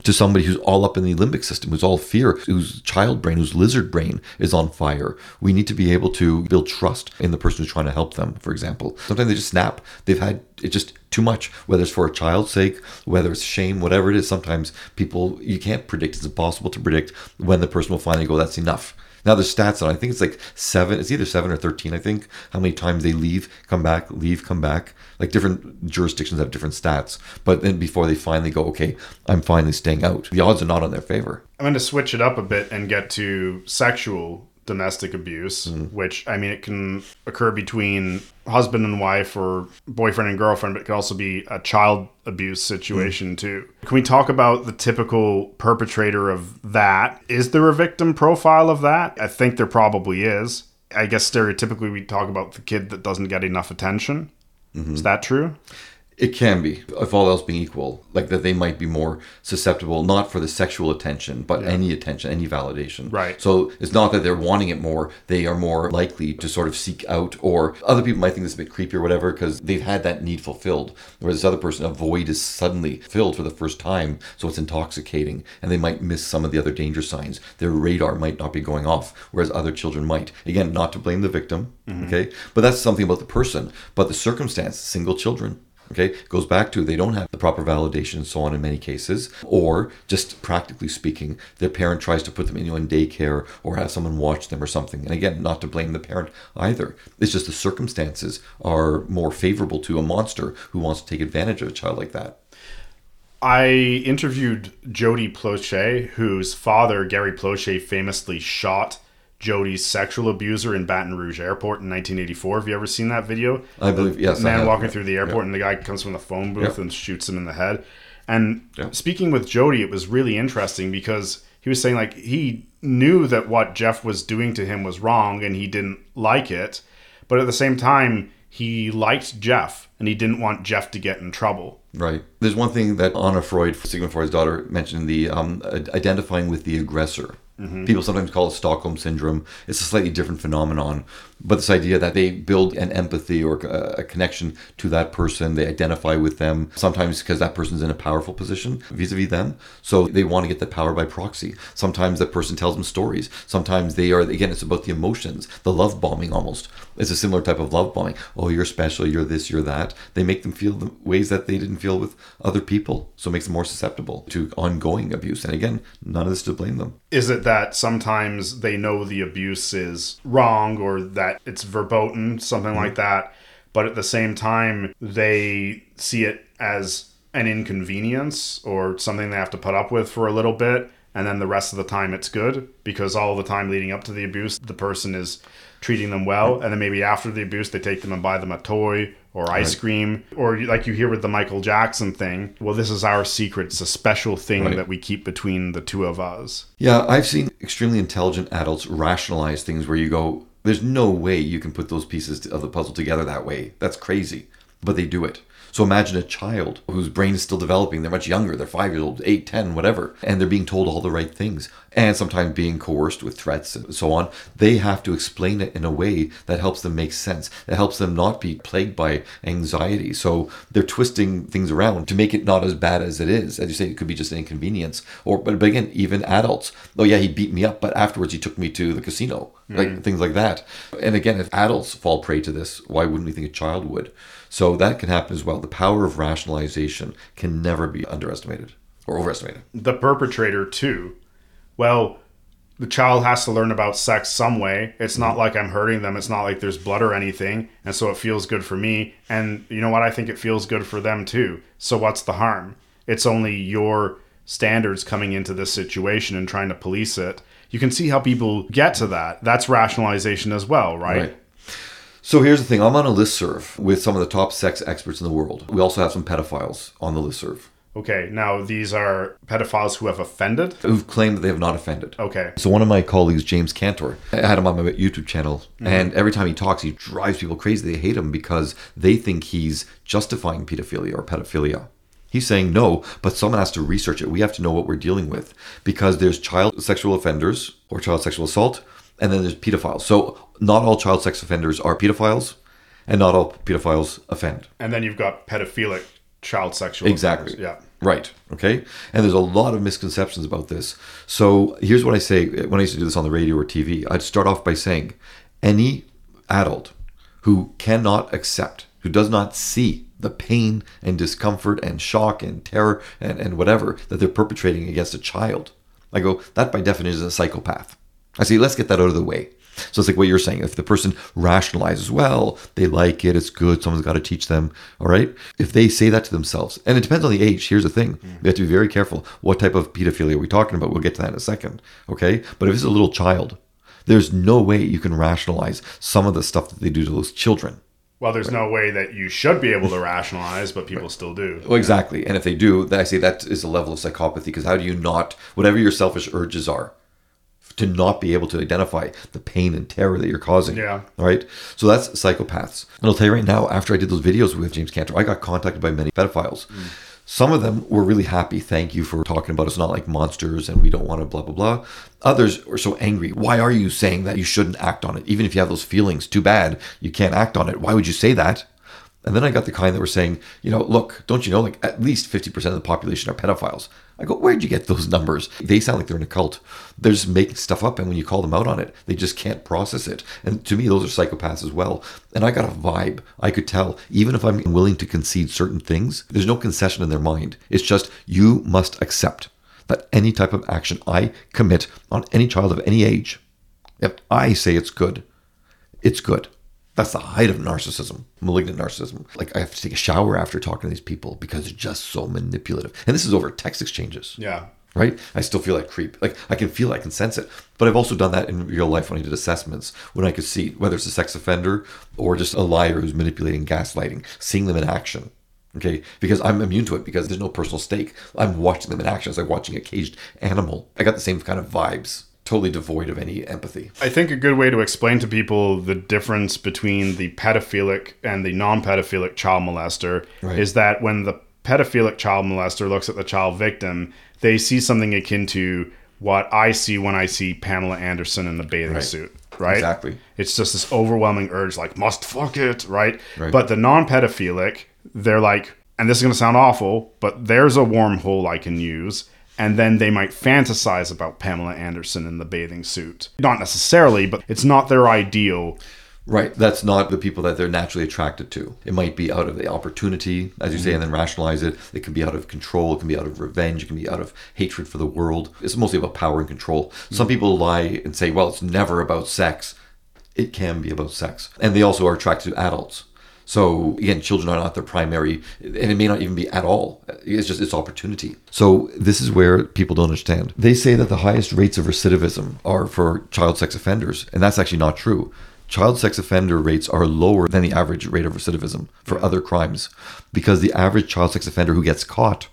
to somebody who's all up in the limbic system, who's all fear, whose child brain, whose lizard brain is on fire. We need to be able to build trust in the person who's trying to help them, for example. Sometimes they just snap. They've had it just too much, whether it's for a child's sake, whether it's shame, whatever it is. Sometimes people, you can't predict. It's impossible to predict when the person will finally go, that's enough. Now there's stats on. I think it's like seven. It's either seven or thirteen. I think how many times they leave, come back, leave, come back. Like different jurisdictions have different stats. But then before they finally go, okay, I'm finally staying out. The odds are not on their favor. I'm going to switch it up a bit and get to sexual domestic abuse, which I mean, it can occur between husband and wife or boyfriend and girlfriend, but it could also be a child abuse situation mm. too. Can we talk about the typical perpetrator of that? Is there a victim profile of that? I think there probably is. I guess stereotypically we talk about the kid that doesn't get enough attention. Is mm-hmm. that true? It can be, if all else being equal, like that they might be more susceptible, not for the sexual attention, but any attention, any validation. Right. So it's not that they're wanting it more, they are more likely to sort of seek out, or other people might think this is a bit creepy or whatever, because they've had that need fulfilled. Whereas this other person, a void is suddenly filled for the first time, so it's intoxicating, and they might miss some of the other danger signs. Their radar might not be going off, whereas other children might. Again, not to blame the victim, mm-hmm. okay? But that's something about the person. But the circumstance, single children, Okay, goes back to they don't have the proper validation and so on in many cases, or just practically speaking, their parent tries to put them know, in daycare or have someone watch them or something. And again, not to blame the parent either. It's just the circumstances are more favorable to a monster who wants to take advantage of a child like that. I interviewed Jody Plauché, whose father, Gary Plauché, famously shot Jody's sexual abuser in Baton Rouge Airport in 1984. Have you ever seen that video? I believe- yes, Man walking through the airport and the guy comes from the phone booth Yeah. and shoots him in the head. And Yeah. speaking with Jody, it was really interesting because he was saying like he knew that what Jeff was doing to him was wrong and he didn't like it, but at the same time he liked Jeff and he didn't want Jeff to get in trouble. Right. There's one thing that Anna Freud, Sigmund Freud's daughter, mentioned the um, identifying with the aggressor. People sometimes call it Stockholm syndrome. It's a slightly different phenomenon, but this idea that they build an empathy or a connection to that person, they identify with them. Sometimes because that person's in a powerful position vis-a-vis them, so they want to get the power by proxy. Sometimes that person tells them stories. Sometimes they are again, it's about the emotions, the love bombing almost. It's a similar type of love bombing. Oh, you're special. You're this. You're that. They make them feel the ways that they didn't feel with other people, so it makes them more susceptible to ongoing abuse. And again, none of this to blame them. is it that sometimes they know the abuse is wrong or that it's verboten, something mm-hmm. like that, but at the same time they see it as an inconvenience or something they have to put up with for a little bit and then the rest of the time it's good because all the time leading up to the abuse the person is treating them well and then maybe after the abuse they take them and buy them a toy or ice cream. Or like you hear with the Michael Jackson thing well this is our secret it's a special thing Right. that we keep between the two of us. Yeah, I've seen extremely intelligent adults rationalize things where you go, there's no way you can put those pieces of the puzzle together that way. That's crazy. But they do it. So imagine a child whose brain is still developing. They're much younger. They're five years old, eight, ten, whatever. And they're being told all the right things and sometimes being coerced with threats and so on. They have to explain it in a way that helps them make sense, that helps them not be plagued by anxiety. So they're twisting things around to make it not as bad as it is. As you say, it could be just an inconvenience. Or, but, but again, even adults. Oh, yeah, he beat me up, but afterwards he took me to the casino. Like mm. things like that. And again, if adults fall prey to this, why wouldn't we think a child would? So that can happen as well. The power of rationalization can never be underestimated or overestimated. the perpetrator too. Well, the child has to learn about sex some way. It's not mm-hmm. like I'm hurting them. It's not like there's blood or anything. And so it feels good for me. And you know what? I think it feels good for them too. So what's the harm? It's only your standards coming into this situation and trying to police it. You can see how people get to that. That's rationalization as well, right? Right. So here's the thing. I'm on a listserv with some of the top sex experts in the world. We also have some pedophiles on the listserv. Okay, now these are pedophiles who have offended. Who've claimed that they have not offended. Okay. So one of my colleagues, James Cantor, I had him on my YouTube channel, mm-hmm. and every time he talks, he drives people crazy. They hate him because they think he's justifying pedophilia or pedophilia. He's saying no, but someone has to research it. We have to know what we're dealing with because there's child sexual offenders or child sexual assault, and then there's pedophiles. So not all child sex offenders are pedophiles, and not all pedophiles offend. And then you've got pedophilic child sexual. Exactly. offenders. Yeah. Right. Okay. And there's a lot of misconceptions about this. So here's what I say when I used to do this on the radio or TV. I'd start off by saying any adult who cannot accept, who does not see the pain and discomfort and shock and terror and, and whatever that they're perpetrating against a child, I go, that by definition is a psychopath. I say, let's get that out of the way. So it's like what you're saying. If the person rationalizes, well, they like it, it's good, someone's got to teach them. All right. If they say that to themselves, and it depends on the age. Here's the thing: mm. we have to be very careful. What type of pedophilia are we talking about? We'll get to that in a second. Okay. But if it's a little child, there's no way you can rationalize some of the stuff that they do to those children. Well, there's no way that you should be able to rationalize, but people still do. Well, exactly. And if they do, then I say that is a level of psychopathy because how do you not, whatever your selfish urges are, to not be able to identify the pain and terror that you're causing. Yeah. All right. So that's psychopaths. And I'll tell you right now, after I did those videos with James Cantor, I got contacted by many pedophiles. Mm. Some of them were really happy. Thank you for talking about us not like monsters and we don't want to blah, blah, blah. Others were so angry. Why are you saying that you shouldn't act on it? Even if you have those feelings, too bad you can't act on it. Why would you say that? And then I got the kind that were saying, you know, look, don't you know, like at least 50% of the population are pedophiles. I go, where'd you get those [LAUGHS] numbers? They sound like they're in a cult. They're just making stuff up. And when you call them out on it, they just can't process it. And to me, those are psychopaths as well. And I got a vibe. I could tell, even if I'm willing to concede certain things, there's no concession in their mind. It's just, you must accept that any type of action I commit on any child of any age, if I say it's good, it's good. That's the height of narcissism, malignant narcissism. Like I have to take a shower after talking to these people because they're just so manipulative. And this is over text exchanges. Yeah. Right? I still feel like creep. Like I can feel, I can sense it. But I've also done that in real life when I did assessments, when I could see whether it's a sex offender or just a liar who's manipulating, gaslighting, seeing them in action. Okay, because I'm immune to it because there's no personal stake. I'm watching them in action. It's like watching a caged animal. I got the same kind of vibes totally devoid of any empathy. I think a good way to explain to people the difference between the pedophilic and the non pedophilic child molester Right. is that when the pedophilic child molester looks at the child victim, they see something akin to what I see when I see Pamela Anderson in the bathing Right. suit, right? Exactly. It's just this overwhelming urge, like, must fuck it, right? Right. But the non pedophilic, they're like, and this is going to sound awful, but there's a wormhole I can use. And then they might fantasize about Pamela Anderson in the bathing suit. Not necessarily, but it's not their ideal. Right. That's not the people that they're naturally attracted to. It might be out of the opportunity, as you say, and then rationalize it. It can be out of control. It can be out of revenge. It can be out of hatred for the world. It's mostly about power and control. Some mm. people lie and say, well, it's never about sex. It can be about sex. And they also are attracted to adults. So again, children are not their primary, and it may not even be at all. It's just it's opportunity. So this is where people don't understand. They say that the highest rates of recidivism are for child sex offenders, and that's actually not true. Child sex offender rates are lower than the average rate of recidivism for other crimes, because the average child sex offender who gets caught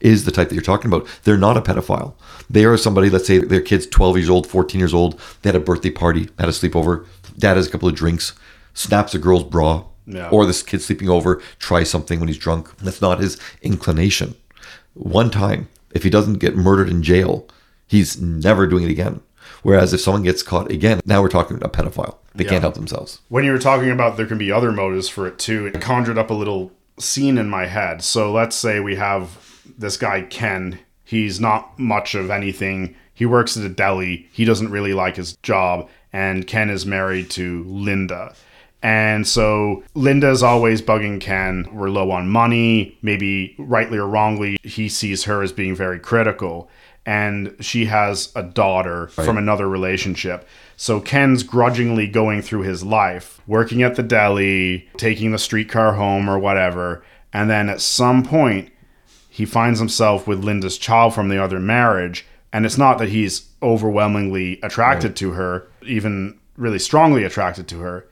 is the type that you're talking about. They're not a pedophile. They are somebody, let's say their kid's 12 years old, 14 years old, they had a birthday party, had a sleepover, dad has a couple of drinks, snaps a girl's bra, Yeah. or this kid sleeping over tries something when he's drunk. That's not his inclination. One time, if he doesn't get murdered in jail, he's never doing it again. Whereas if someone gets caught again, now we're talking a pedophile. They Yeah. can't help themselves. When you were talking about there can be other motives for it too, it conjured up a little scene in my head. So let's say we have this guy, Ken. He's not much of anything. He works at a deli. He doesn't really like his job. And Ken is married to Linda. And so Linda's always bugging Ken. We're low on money. Maybe rightly or wrongly, he sees her as being very critical. And she has a daughter from another relationship. So Ken's grudgingly going through his life, working at the deli, taking the streetcar home or whatever. And then at some point, he finds himself with Linda's child from the other marriage. And it's not that he's overwhelmingly attracted to her, even really strongly attracted to her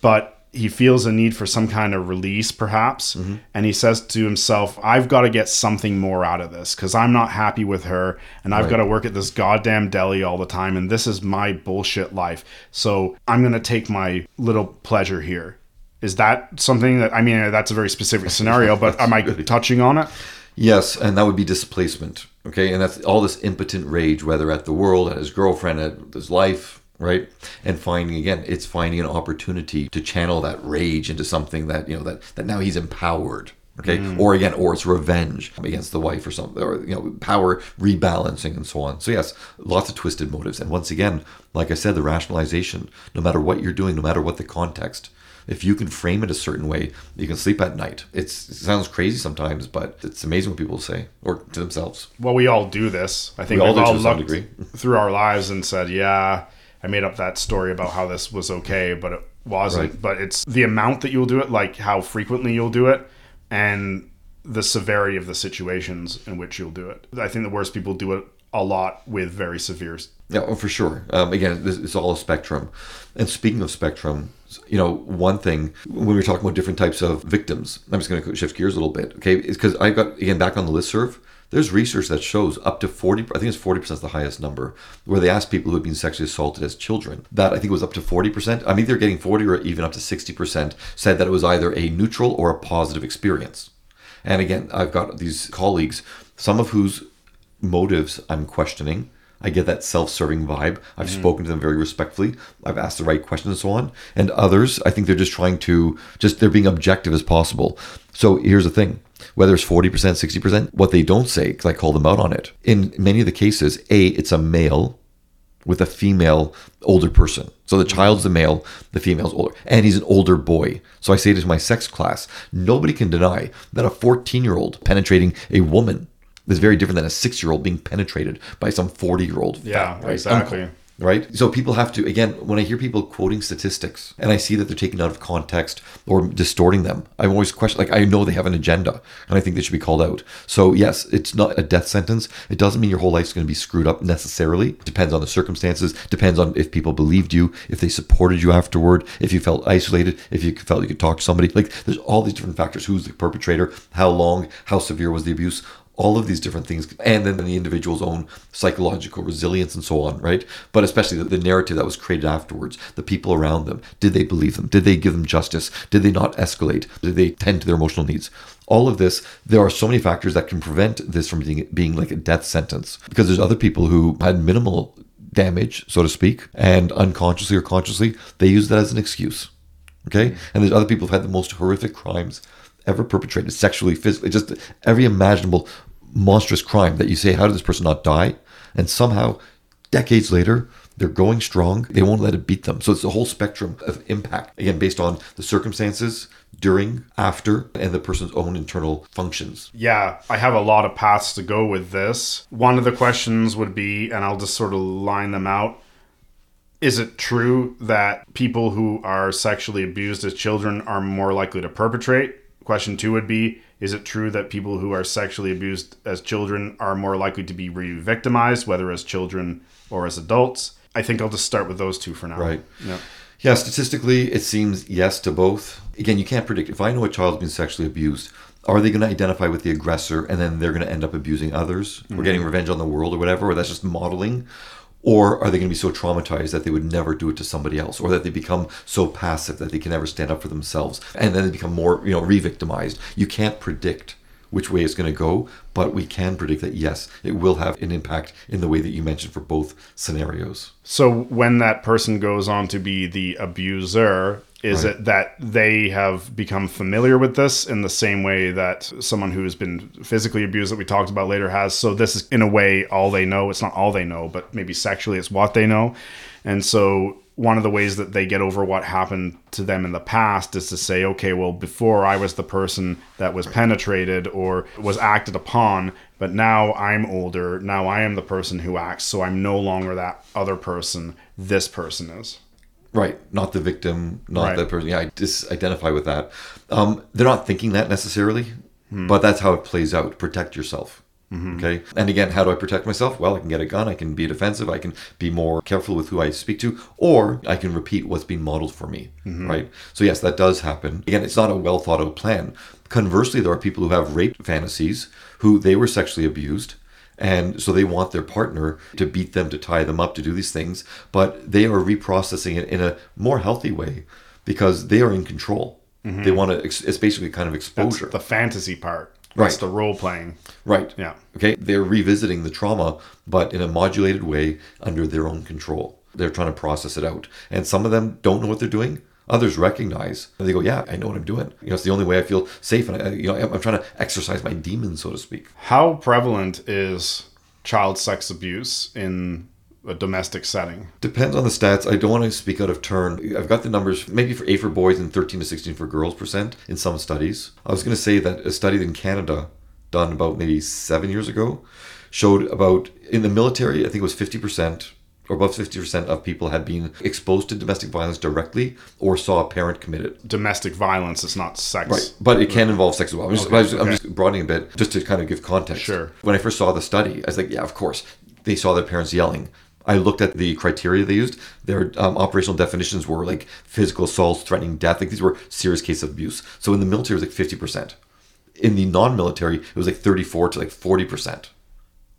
but he feels a need for some kind of release, perhaps. Mm-hmm. And he says to himself, I've got to get something more out of this because I'm not happy with her and I've Right. got to work at this goddamn deli all the time. And this is my bullshit life. So I'm going to take my little pleasure here. Is that something that, I mean, uh, that's a very specific scenario, but am I [LAUGHS] touching on it? Yes, and that would be displacement. Okay, and that's all this impotent rage, whether at the world, at his girlfriend, at his life, right? And finding again, it's finding an opportunity to channel that rage into something that you know that that now he's empowered. Okay, mm. or again, or it's revenge against the wife or something, or you know, power rebalancing and so on. So yes, lots of twisted motives. And once again, like I said, the rationalization. No matter what you're doing, no matter what the context, if you can frame it a certain way, you can sleep at night. It's, it sounds crazy sometimes, but it's amazing what people say or to themselves. Well, we all do this. I think We all all looked degree. through our lives and said, "Yeah, I made up that story about how this was okay, but it wasn't." Right. But it's the amount that you'll do it, like how frequently you'll do it, and the severity of the situations in which you'll do it. I think the worst people do it a lot with very severe. Yeah, oh, for sure. Um, again, this, it's all a spectrum. And speaking of spectrum, you know, one thing when we were talking about different types of victims, I'm just going to shift gears a little bit, okay? Because I got again back on the list listserv. There's research that shows up to 40, I think it's 40% is the highest number, where they asked people who had been sexually assaulted as children. That I think was up to 40%. I'm either getting 40 or even up to 60% said that it was either a neutral or a positive experience. And again, I've got these colleagues, some of whose motives I'm questioning. I get that self-serving vibe. I've mm-hmm. spoken to them very respectfully. I've asked the right questions and so on. And others, I think they're just trying to just they're being objective as possible. So here's the thing: whether it's forty percent, sixty percent, what they don't say, because I call them out on it. In many of the cases, a it's a male with a female older person. So the child's the male, the female's older, and he's an older boy. So I say to my sex class, nobody can deny that a 14 year old penetrating a woman is very different than a six year old being penetrated by some 40 year old. Yeah, exactly. Right? So people have to, again, when I hear people quoting statistics and I see that they're taken out of context or distorting them, I'm always question, like, I know they have an agenda and I think they should be called out. So, yes, it's not a death sentence. It doesn't mean your whole life's going to be screwed up necessarily. Depends on the circumstances, depends on if people believed you, if they supported you afterward, if you felt isolated, if you felt you could talk to somebody. Like, there's all these different factors. Who's the perpetrator? How long? How severe was the abuse? All of these different things and then the individual's own psychological resilience and so on right? But especially the, the narrative that was created afterwards the people around them did they believe them? Did they give them justice? Did they not escalate? Did they tend to their emotional needs? All of this there are so many factors that can prevent this from being, being like a death sentence because there's other people who had minimal damage so to speak and unconsciously or consciously they use that as an excuse okay? And there's other people who've had the most horrific crimes ever perpetrated sexually physically just every imaginable monstrous crime that you say how did this person not die and somehow decades later they're going strong they won't let it beat them so it's a whole spectrum of impact again based on the circumstances during after and the person's own internal functions Yeah, I have a lot of paths to go with this. One of the questions would be, and I'll just sort of line them out. Is it true that people who are sexually abused as children are more likely to perpetrate? Question two would be Is it true that people who are sexually abused as children are more likely to be re victimized, whether as children or as adults? I think I'll just start with those two for now. Right. Yeah. Yeah, statistically, it seems yes to both. Again, you can't predict. If I know a child's been sexually abused, are they going to identify with the aggressor and then they're going to end up abusing others or mm-hmm. getting revenge on the world or whatever, or that's just modeling? Or are they going to be so traumatized that they would never do it to somebody else, or that they become so passive that they can never stand up for themselves, and then they become more, you know, re-victimized? You can't predict which way it's going to go, but we can predict that yes, it will have an impact in the way that you mentioned for both scenarios. So when that person goes on to be the abuser, is Right. it that they have become familiar with this in the same way that someone who has been physically abused that we talked about later has? So this is in a way all they know. It's not all they know, but maybe sexually it's what they know. And so one of the ways that they get over what happened to them in the past is to say, okay, well, before I was the person that was penetrated or was acted upon, but now I'm older. Now I am the person who acts. So I'm no longer that other person. This person is. Right, not the victim, not Right. the person. Yeah, I disidentify with that. Um, they're not thinking that necessarily, hmm. but that's how it plays out. Protect yourself. Mm-hmm. Okay. And again, how do I protect myself? Well, I can get a gun, I can be defensive, I can be more careful with who I speak to, or I can repeat what's being modeled for me. Mm-hmm. Right. So, yes, that does happen. Again, it's not a well thought out plan. Conversely, there are people who have rape fantasies who they were sexually abused. And so they want their partner to beat them, to tie them up, to do these things, but they are reprocessing it in a more healthy way because they are in control. Mm-hmm. They want to, it's basically kind of That's exposure. the fantasy part. Right. That's the role playing. Right. Yeah. Okay. They're revisiting the trauma, but in a modulated way under their own control. They're trying to process it out. And some of them don't know what they're doing. Others recognize and they go, Yeah, I know what I'm doing. You know, it's the only way I feel safe. And I, you know, I'm trying to exercise my demons, so to speak. How prevalent is child sex abuse in a domestic setting? Depends on the stats. I don't want to speak out of turn. I've got the numbers, maybe for 8 for boys and 13 to 16 for girls percent in some studies. I was going to say that a study in Canada done about maybe seven years ago showed about in the military, I think it was 50% or above 50% of people had been exposed to domestic violence directly or saw a parent commit it. Domestic violence is not sex. Right, but it can involve sex as well. I'm just, Okay, I was- I'm just broadening a bit just to kind of give context. Sure. When I first saw the study, I was like, yeah, of course. They saw their parents yelling. I looked at the criteria they used. Their um, operational definitions were like physical assaults, threatening death. Like these were serious cases of abuse. So in the military, it was like 50%. In the non-military, it was like 34 to like 40%.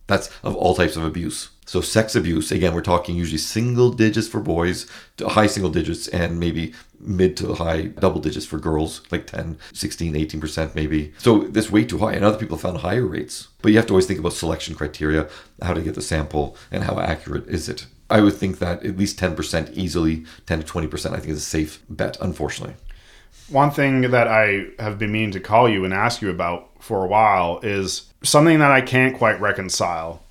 That's of all types of abuse. So sex abuse, again, we're talking usually single digits for boys, high single digits, and maybe mid to high double digits for girls, like 10, 16, 18% maybe. So that's way too high. And other people found higher rates. But you have to always think about selection criteria, how to get the sample, and how accurate is it. I would think that at least 10% easily, 10 to 20%, I think is a safe bet, unfortunately. One thing that I have been meaning to call you and ask you about for a while is something that I can't quite reconcile.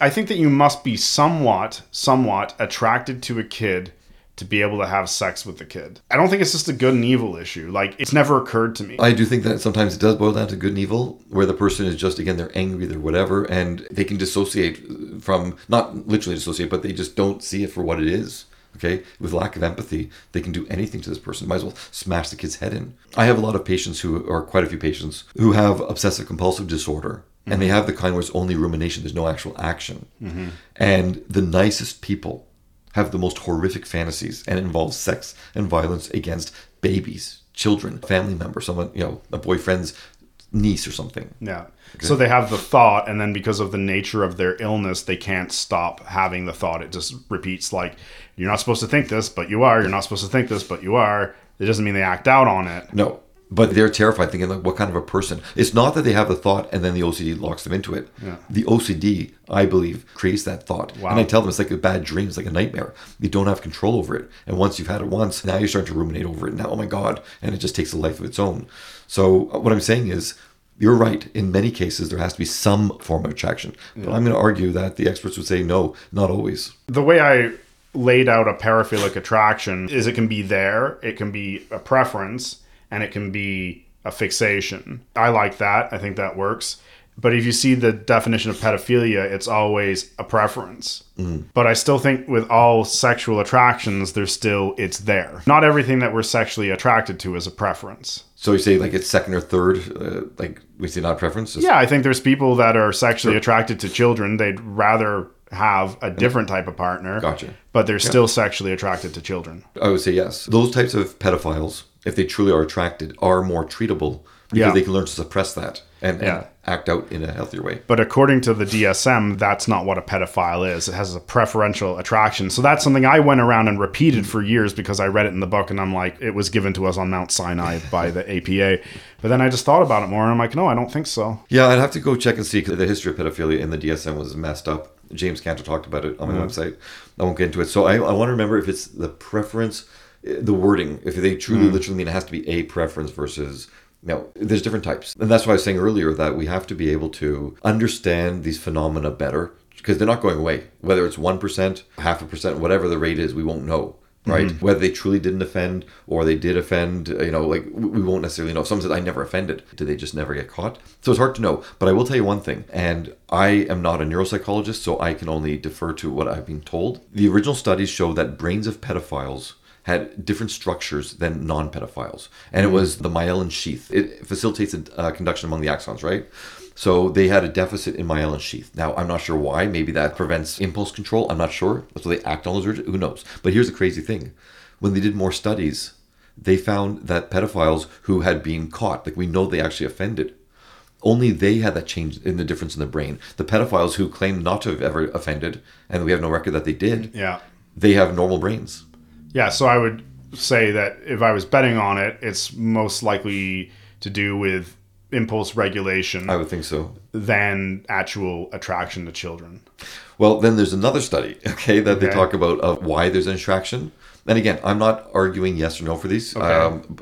I think that you must be somewhat, somewhat attracted to a kid to be able to have sex with the kid. I don't think it's just a good and evil issue. Like, it's never occurred to me. I do think that sometimes it does boil down to good and evil, where the person is just again they're angry, they're whatever, and they can dissociate from not literally dissociate, but they just don't see it for what it is. Okay, with lack of empathy, they can do anything to this person. Might as well smash the kid's head in. I have a lot of patients who, or quite a few patients, who have obsessive compulsive disorder, and they mm-hmm. have the kind where it's only rumination. There's no actual action, mm-hmm. and the nicest people have the most horrific fantasies and it involves sex and violence against babies, children, family members, someone, you know, a boyfriend's niece or something. Yeah. So they have the thought, and then because of the nature of their illness, they can't stop having the thought. It just repeats like, you're not supposed to think this, but you are. You're not supposed to think this, but you are. It doesn't mean they act out on it. No. But they're terrified, thinking like, what kind of a person? It's not that they have the thought and then the OCD locks them into it. Yeah. The OCD, I believe, creates that thought. Wow. And I tell them it's like a bad dream, it's like a nightmare. You don't have control over it. And once you've had it once, now you're starting to ruminate over it. Now, oh my God. And it just takes a life of its own. So uh, what I'm saying is, you're right. In many cases, there has to be some form of attraction. But I'm going to argue that the experts would say no, not always. The way I laid out a paraphilic attraction is it can be there, it can be a preference, and it can be a fixation. I like that. I think that works. But if you see the definition of pedophilia, it's always a preference. But I still think with all sexual attractions, there's still, it's there. Not everything that we're sexually attracted to is a preference. So you say like it's second or third, uh, like we say not preference? Yeah, I think there's people that are sexually attracted to children. They'd rather have a different type of partner. Gotcha. But they're still sexually attracted to children. I would say yes. Those types of pedophiles, if they truly are attracted, are more treatable because Yeah. they can learn to suppress that and, and act out in a healthier way. But according to the DSM, that's not what a pedophile is. It has a preferential attraction. So that's something I went around and repeated for years because I read it in the book and I'm like, it was given to us on Mount Sinai [LAUGHS] by the APA. But then I just thought about it more and I'm like, no, I don't think so. Yeah, I'd have to go check and see because the history of pedophilia in the DSM was messed up. James Cantor talked about it on my mm-hmm. website. I won't get into it. So I, I want to remember if it's the preference, the wording, if they truly mm-hmm. literally mean it has to be a preference versus. No, there's different types. And that's why I was saying earlier that we have to be able to understand these phenomena better because they're not going away. Whether it's 1%, half a percent, whatever the rate is, we won't know. Right, whether they truly didn't offend or they did offend, you know, like we won't necessarily know. If someone said I never offended, did they just never get caught? So it's hard to know. But I will tell you one thing, and I am not a neuropsychologist, so I can only defer to what I've been told. The original studies show that brains of pedophiles had different structures than non-pedophiles, and it was the myelin sheath. It facilitates uh, conduction among the axons, right? So they had a deficit in myelin sheath. Now I'm not sure why. Maybe that prevents impulse control. I'm not sure. That's So they act on those urges. Who knows? But here's the crazy thing: when they did more studies, they found that pedophiles who had been caught, like we know they actually offended, only they had that change in the difference in the brain. The pedophiles who claim not to have ever offended, and we have no record that they did, Yeah. they have normal brains. Yeah, so I would say that if I was betting on it, it's most likely to do with impulse regulation I would think so. than actual attraction to children. Well, then there's another study, [LAUGHS] okay, that they talk about of why there's an attraction. And again, I'm not arguing yes or no for these. Um,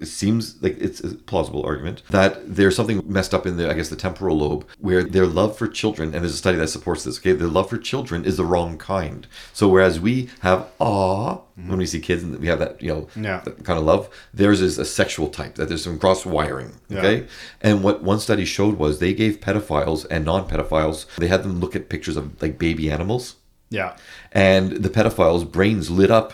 it seems like it's a plausible argument that there's something messed up in the, I guess, the temporal lobe where their love for children, and there's a study that supports this, okay, their love for children is the wrong kind. So whereas we have awe mm-hmm. when we see kids and we have that, you know, Yeah. that kind of love, theirs is a sexual type, that there's some cross wiring, Yeah. okay? And what one study showed was they gave pedophiles and non-pedophiles, they had them look at pictures of like baby animals, Yeah. and the pedophiles' brains lit up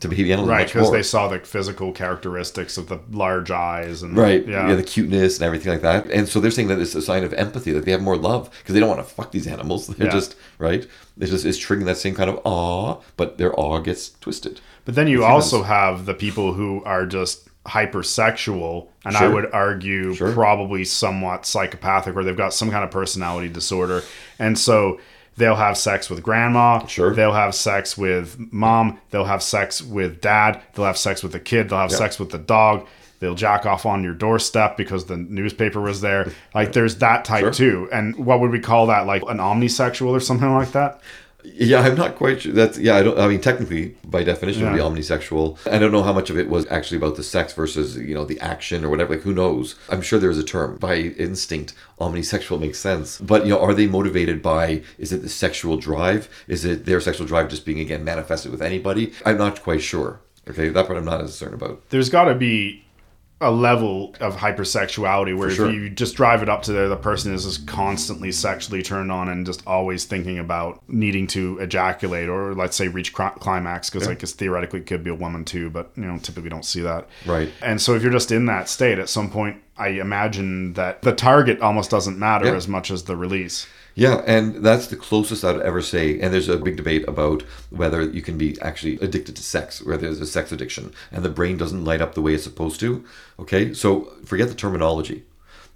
to baby animals Right, because they saw the physical characteristics of the large eyes and Right, yeah, yeah. the cuteness and everything like that, and so they're saying that it's a sign of empathy that they have more love because they don't want to fuck these animals. [LAUGHS] They're Yeah. just right. It's just it's triggering that same kind of awe, but their awe gets twisted. But then you also have the people who are just hypersexual, and I would argue Sure. probably somewhat psychopathic, or they've got some kind of personality disorder, and so they'll have sex with grandma. Sure. They'll have sex with mom. They'll have sex with dad. They'll have sex with the kid. They'll have sex with the dog. They'll jack off on your doorstep because the newspaper was there. Like there's that type Sure. too. And what would we call that? Like an omnisexual or something like that? Yeah, I'm not quite sure. That's yeah. I don't. I mean, technically, by definition, it would be omnisexual. I don't know how much of it was actually about the sex versus you know the action or whatever. Like, who knows? I'm sure there's a term. By instinct, omnisexual makes sense. But you know, are they motivated by? Is it the sexual drive? Is it their sexual drive just being again manifested with anybody? I'm not quite sure. Okay, that part I'm not as certain about. there's got to be a level of hypersexuality where sure. if you just drive it up to there, the person is just constantly sexually turned on and just always thinking about needing to ejaculate or let's say reach climax because like, guess theoretically it could be a woman too, but you know typically don't see that. Right. And so if you're just in that state at some point, I imagine that the target almost doesn't matter Yeah. as much as the release. Yeah, and that's the closest I'd ever say. And there's a big debate about whether you can be actually addicted to sex, where there's a sex addiction, and the brain doesn't light up the way it's supposed to. Okay, so forget the terminology.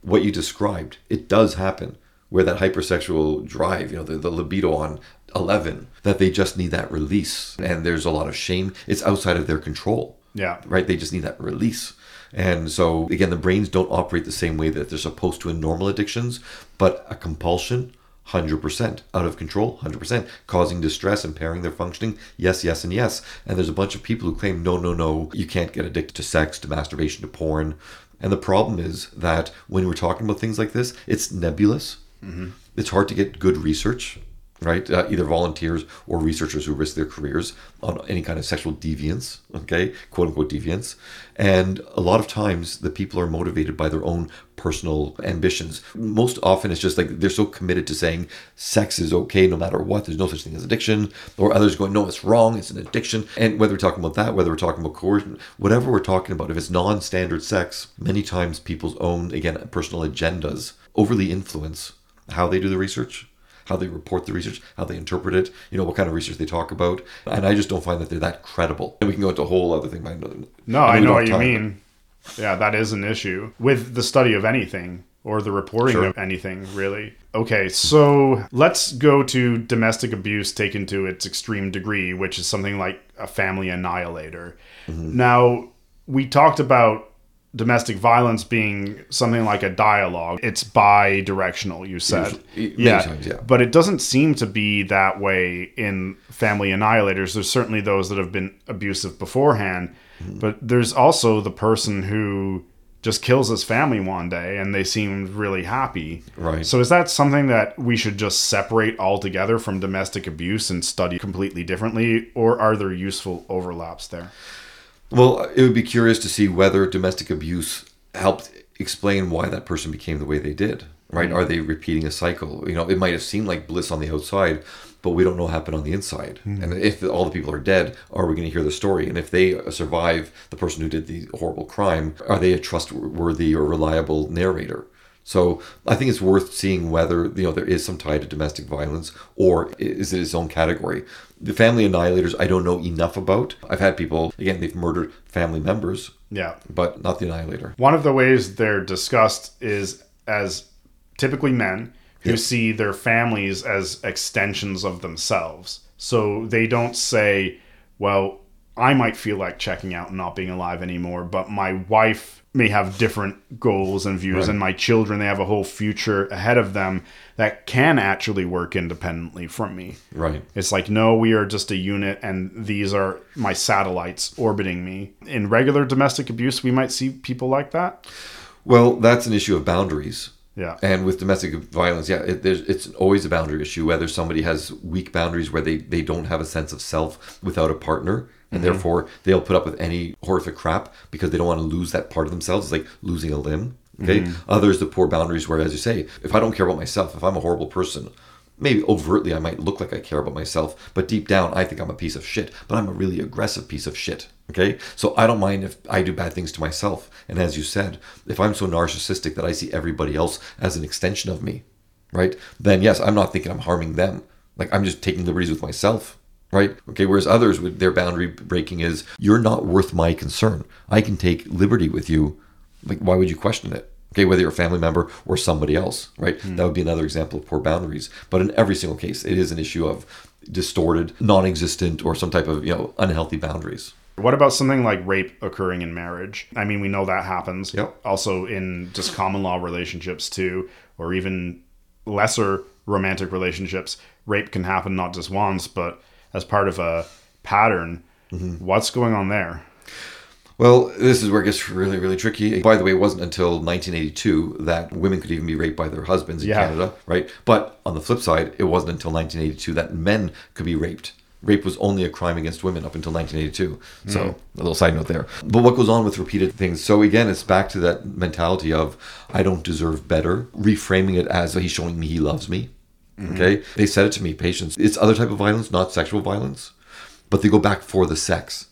What you described, it does happen, where that hypersexual drive, you know, the, the libido on 11, that they just need that release. And there's a lot of shame. It's outside of their control Yeah. right? They just need that release. And so, again, the brains don't operate the same way that they're supposed to in normal addictions, but a compulsion, 100%. Out of control, 100%. Causing distress, impairing their functioning, yes, yes, and yes. And there's a bunch of people who claim, no, no, no, you can't get addicted to sex, to masturbation, to porn. And the problem is that when we're talking about things like this, it's nebulous. Mm-hmm. It's hard to get good research right? Uh, either volunteers or researchers who risk their careers on any kind of sexual deviance, okay, quote unquote deviance. And a lot of times the people are motivated by their own personal ambitions. Most often it's just like they're so committed to saying sex is okay no matter what, there's no such thing as addiction, or others going, no, it's wrong, it's an addiction. And whether we're talking about that, whether we're talking about coercion, whatever we're talking about, if it's non standard sex, many times people's own, again, personal agendas overly influence how they do the research how they report the research, how they interpret it, you know, what kind of research they talk about. And I just don't find that they're that credible. And we can go into a whole other thing. By No, I know what you mean. Yeah, that is an issue with the study of anything or the reporting Sure. of anything, really. Okay, so let's go to domestic abuse taken to its extreme degree, which is something like a family annihilator. Mm-hmm. Now, we talked about domestic violence being something like a dialogue. It's bi-directional, you said. Usually- many times, yeah. But it doesn't seem to be that way in family annihilators. There's certainly those that have been abusive beforehand, Mm-hmm. but there's also the person who just kills his family one day and they seem really happy. Right. So is that something that we should just separate altogether from domestic abuse and study completely differently or are there useful overlaps there? Well, it would be curious to see whether domestic abuse helped explain why that person became the way they did. Right? Mm-hmm. Are they repeating a cycle? You know, it might have seemed like bliss on the outside, but we don't know what happened on the inside. Mm-hmm. And if all the people are dead, are we going to hear the story? And if they uh, survive the person who did the horrible crime, are they a trustworthy or reliable narrator? So I think it's worth seeing whether you know there is some tie to domestic violence or is it its own category. The family annihilators I don't know enough about. I've had people again they've murdered family members, Yeah. but not the annihilator. One of the ways they're discussed is as typically men who Yeah. see their families as extensions of themselves. So they don't say, well, I might feel like checking out and not being alive anymore, but my wife may have different goals and views, Right. and my children, they have a whole future ahead of them that can actually work independently from me. Right. It's like, no, we are just a unit, and these are my satellites orbiting me. In regular domestic abuse, we might see people like that. Well, that's an issue of boundaries. Yeah. And with domestic violence, yeah, it, there's, it's always a boundary issue. Whether somebody has weak boundaries where they, they don't have a sense of self without a partner, and mm-hmm. therefore they'll put up with any horrific crap because they don't want to lose that part of themselves. It's like losing a limb. Okay. Mm-hmm. Others, the poor boundaries where, as you say, if I don't care about myself, if I'm a horrible person, maybe overtly I might look like I care about myself, but deep down I think I'm a piece of shit, but I'm a really aggressive piece of shit. Okay? So I don't mind if I do bad things to myself. And as you said, if I'm so narcissistic that I see everybody else as an extension of me, right? Then yes, I'm not thinking I'm harming them. Like I'm just taking liberties with myself. Right? Okay, whereas others with their boundary breaking is you're not worth my concern. I can take liberty with you. Like why would you question it? Okay, whether you're a family member or somebody else, right? Hmm. That would be another example of poor boundaries. But in every single case, it is an issue of distorted, non-existent, or some type of you know unhealthy boundaries. What about something like rape occurring in marriage? I mean, we know that happens. Yep. Also in just common law relationships too, or even lesser romantic relationships. Rape can happen not just once, but as part of a pattern. Mm-hmm. What's going on there? Well, this is where it gets really, really tricky. By the way, it wasn't until 1982 that women could even be raped by their husbands in Yeah. Canada, right? But on the flip side, it wasn't until 1982 that men could be raped. Rape was only a crime against women up until 1982. So, a little side note there. But what goes on with repeated things? So, again, it's back to that mentality of, I don't deserve better, reframing it as he's showing me he loves me. Mm-hmm. Okay? They said it to me, patients. It's other type of violence, not sexual violence, but they go back for the sex.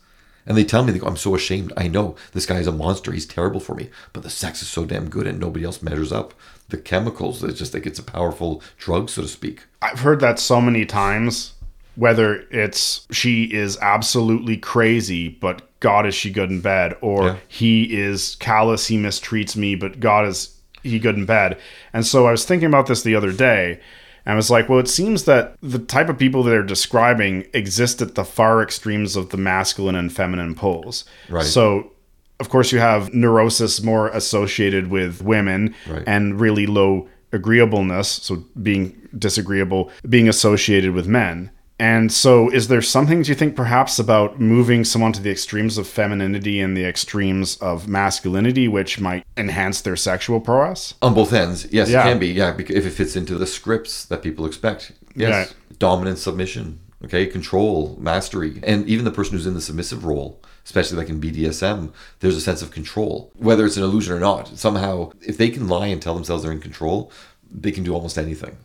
And they tell me, they go, I'm so ashamed. I know this guy is a monster. He's terrible for me. But the sex is so damn good and nobody else measures up. The chemicals, it's just like it's a powerful drug, so to speak. I've heard that so many times. Whether it's she is absolutely crazy, but God is she good in bed, or Yeah. he is callous, he mistreats me, but God is he good in bed. And so I was thinking about this the other day, and I was like, well, it seems that the type of people that they're describing exist at the far extremes of the masculine and feminine poles. Right. So of course you have neurosis more associated with women Right. and really low agreeableness so being disagreeable being associated with men and so is there something do you think perhaps about moving someone to the extremes of femininity and the extremes of masculinity which might enhance their sexual prowess On both ends, yes, Yeah. it can be. Yeah, because if it fits into the scripts that people expect. Yes. Right. Dominant submission, okay, control, mastery. And even the person who's in the submissive role, especially like in BDSM, there's a sense of control. Whether it's an illusion or not, somehow, if they can lie and tell themselves they're in control, they can do almost anything.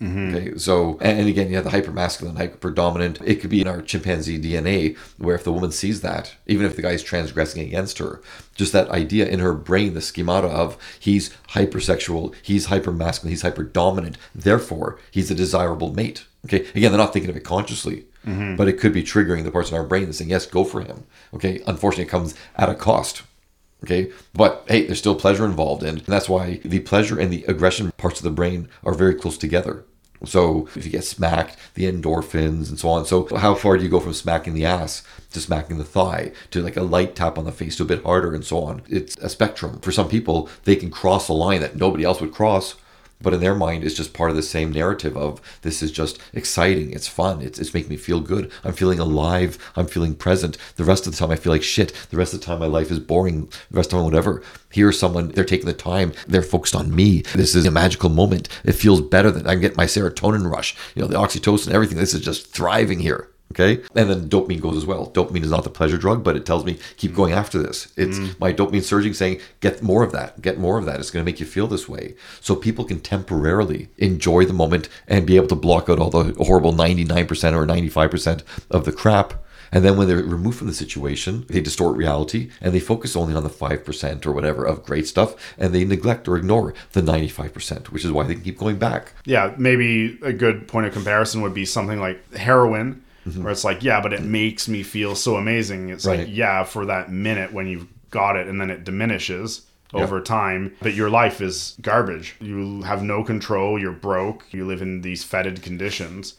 Mm-hmm. Okay, so and again, yeah, the hyper masculine, hyper predominant. It could be in our chimpanzee DNA, where if the woman sees that, even if the guy's transgressing against her, just that idea in her brain, the schemata of he's hypersexual, he's hyper masculine, he's hyper dominant, therefore he's a desirable mate. Okay, again, they're not thinking of it consciously, mm-hmm. but it could be triggering the parts in our brain that's saying yes, go for him. Okay, unfortunately, it comes at a cost. Okay, but hey, there's still pleasure involved, and that's why the pleasure and the aggression parts of the brain are very close together. So if you get smacked, the endorphins and so on. So how far do you go from smacking the ass to smacking the thigh to like a light tap on the face to a bit harder and so on? It's a spectrum. For some people, they can cross a line that nobody else would cross. But in their mind, it's just part of the same narrative of this is just exciting, it's fun, it's, it's making me feel good. I'm feeling alive, I'm feeling present. The rest of the time, I feel like shit. The rest of the time, my life is boring. The rest of the time, whatever. Here's someone, they're taking the time, they're focused on me. This is a magical moment. It feels better that I can get my serotonin rush, you know, the oxytocin, everything. This is just thriving here. Okay. And then dopamine goes as well. Dopamine is not the pleasure drug, but it tells me keep mm. going after this. It's mm. my dopamine surging saying, get more of that, get more of that. It's going to make you feel this way. So people can temporarily enjoy the moment and be able to block out all the horrible 99% or 95% of the crap. And then when they're removed from the situation, they distort reality and they focus only on the 5% or whatever of great stuff and they neglect or ignore the 95%, which is why they keep going back. Yeah, maybe a good point of comparison would be something like heroin, Mm-hmm. where it's like, yeah, but it makes me feel so amazing. It's Right. like, yeah, for that minute when you've got it and then it diminishes over time, but your life is garbage. You have no control, you're broke, you live in these fetid conditions.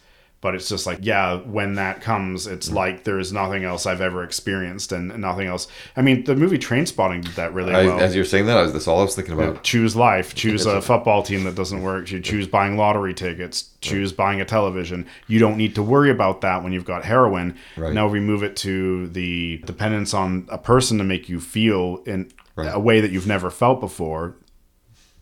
But it's just like, yeah, when that comes, it's like there is nothing else I've ever experienced and nothing else. I mean, the movie Trainspotting did that really I, well. as you're saying that, I was, that's all I was thinking about. choose life choose a football team that doesn't work you choose buying lottery tickets choose buying a television you don't need to worry about that when you've got heroin Right. now we move it to the dependence on a person to make you feel in Right. a way that you've never felt before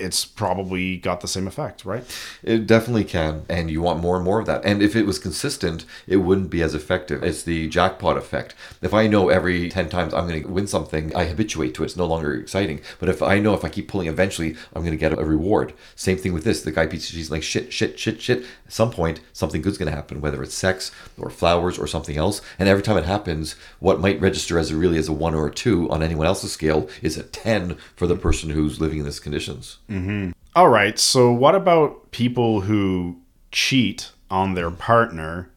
it's probably got the same effect right It definitely can, and you want more and more of that. And if it was consistent, it wouldn't be as effective. It's the jackpot effect. If I know every 10 times I'm going to win something, I habituate to it. It's no longer exciting. But if I know if I keep pulling, eventually I'm going to get a reward. Same thing with this. The guy beats, she's like, shit, shit, shit, shit. At some point, something good's going to happen, whether it's sex or flowers or something else. And every time it happens, what might register as a really as a one or a two on anyone else's scale is a 10 for the person who's living in these conditions. Mm-hmm. all right so what about people who cheat on their partner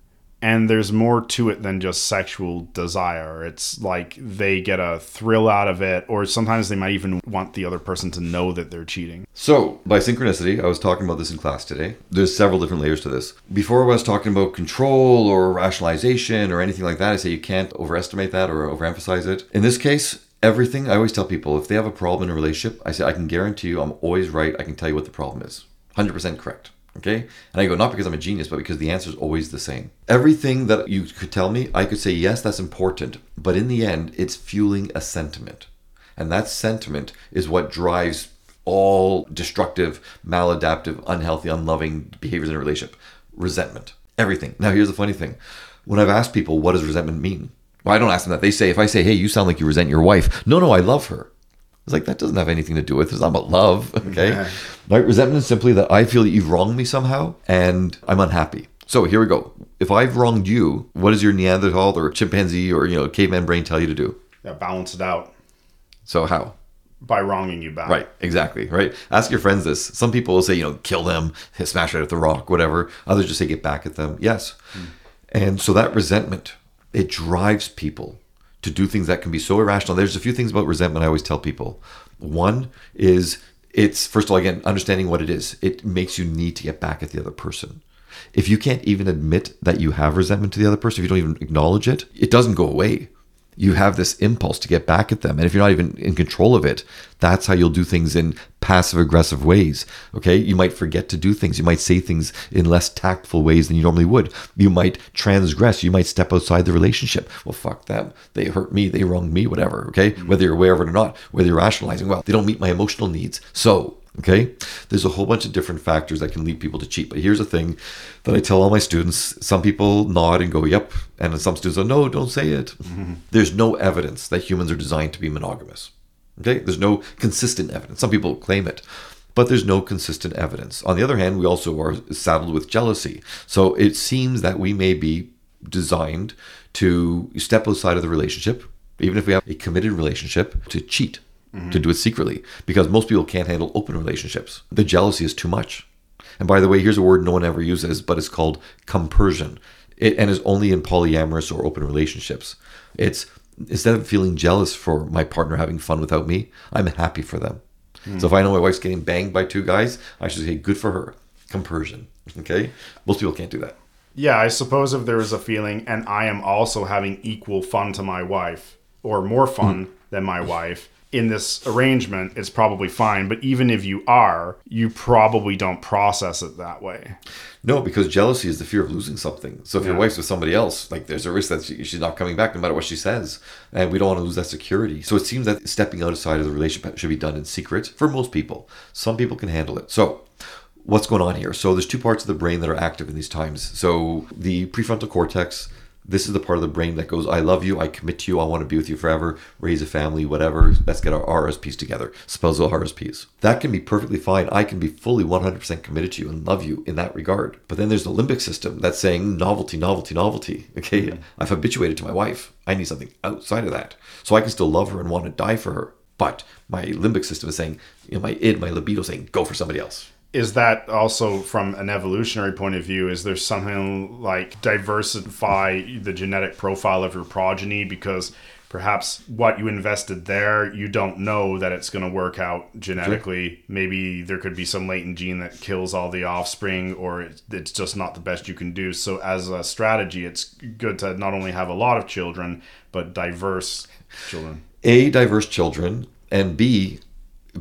and there's more to it than just sexual desire. It's like they get a thrill out of it, or sometimes they might even want the other person to know that they're cheating. So, by synchronicity, I was talking about this in class today. There's several different layers to this. Before I was talking about control or rationalization or anything like that, I say you can't overestimate that or overemphasize it. In this case, everything, I always tell people if they have a problem in a relationship, I say, I can guarantee you I'm always right. I can tell you what the problem is. 100% correct. Okay? And I go, not because I'm a genius, but because the answer is always the same. Everything that you could tell me, I could say, yes, that's important. But in the end, it's fueling a sentiment. And that sentiment is what drives all destructive, maladaptive, unhealthy, unloving behaviors in a relationship. Resentment. Everything. Now, here's the funny thing. When I've asked people, what does resentment mean? Well, I don't ask them that. They say, if I say, hey, you sound like you resent your wife. No, no, I love her. It's like, that doesn't have anything to do with it. It's not about love. [LAUGHS] Okay. Right? Resentment is simply that I feel that you've wronged me somehow and I'm unhappy. So here we go. If I've wronged you, what does your Neanderthal or chimpanzee or, you know, caveman brain tell you to do? Yeah, balance it out So how? by wronging you back. Right, exactly, right? Ask your friends this. Some people will say, you know, kill them, [LAUGHS] smash it at the rock, whatever. Others just say, get back at them. Yes. Hmm. And so that resentment, it drives people to do things that can be so irrational. There's a few things about resentment I always tell people. One is it's, first of all, again, understanding what it is. It makes you need to get back at the other person. If you can't even admit that you have resentment to the other person, if you don't even acknowledge it, it doesn't go away you have this impulse to get back at them. And if you're not even in control of it, that's how you'll do things in passive aggressive ways. Okay. You might forget to do things. You might say things in less tactful ways than you normally would. You might transgress. You might step outside the relationship. Well, fuck them. They hurt me. They wronged me, whatever. Okay. Whether you're aware of it or not, whether you're rationalizing, well, they don't meet my emotional needs. So, Okay. There's a whole bunch of different factors that can lead people to cheat. But here's the thing that I tell all my students some people nod and go, yep. And some students go, no, don't say it. Mm-hmm. There's no evidence that humans are designed to be monogamous. Okay. There's no consistent evidence. Some people claim it. But there's no consistent evidence. On the other hand, we also are saddled with jealousy. So it seems that we may be designed to step outside of the relationship, even if we have a committed relationship, to cheat Mm-hmm. to do it secretly because most people can't handle open relationships. The jealousy is too much. And by the way, here's a word no one ever uses, but it's called compersion. It, and is only in polyamorous or open relationships. It's instead of feeling jealous for my partner having fun without me, I'm happy for them. Hmm. So if I know my wife's getting banged by two guys, I should say good for her. Compersion. Okay? Most people can't do that. Yeah, I suppose if there is a feeling, and I am also having equal fun to my wife, or more fun hmm. than my wife, in this arrangement, it's probably fine. But even if you are, you probably don't process it that way. No, because jealousy is the fear of losing something. So if your wife's with somebody else, like there's a risk that she, she's not coming back no matter what she says. And we don't want to lose that security. So it seems that stepping outside of the relationship should be done in secret for most people. Some people can handle it. So what's going on here? So there's two parts of the brain that are active in these times. So the prefrontal cortex, This is the part of the brain that goes, I love you, I commit to you, I want to be with you forever, raise a family, whatever. Let's get our RSPs together, spousal RSPs. That can be perfectly fine. I can be fully 100% committed to you and love you in that regard. But then there's the limbic system that's saying novelty, novelty, novelty. [LAUGHS] Okay, mm-hmm. I've habituated to my wife. I need something outside of that. So I can still love her and want to die for her. But my limbic system is saying, you know, my id, my libido saying, go for somebody else is that also from an evolutionary point of view is there something like diversify the genetic profile of your progeny? Because perhaps what you invested there you don't know that it's going to work out genetically. Sure. maybe there could be some latent gene that kills all the offspring or it's just not the best you can do. So as a strategy it's good to not only have a lot of children but diverse children. A diverse children and b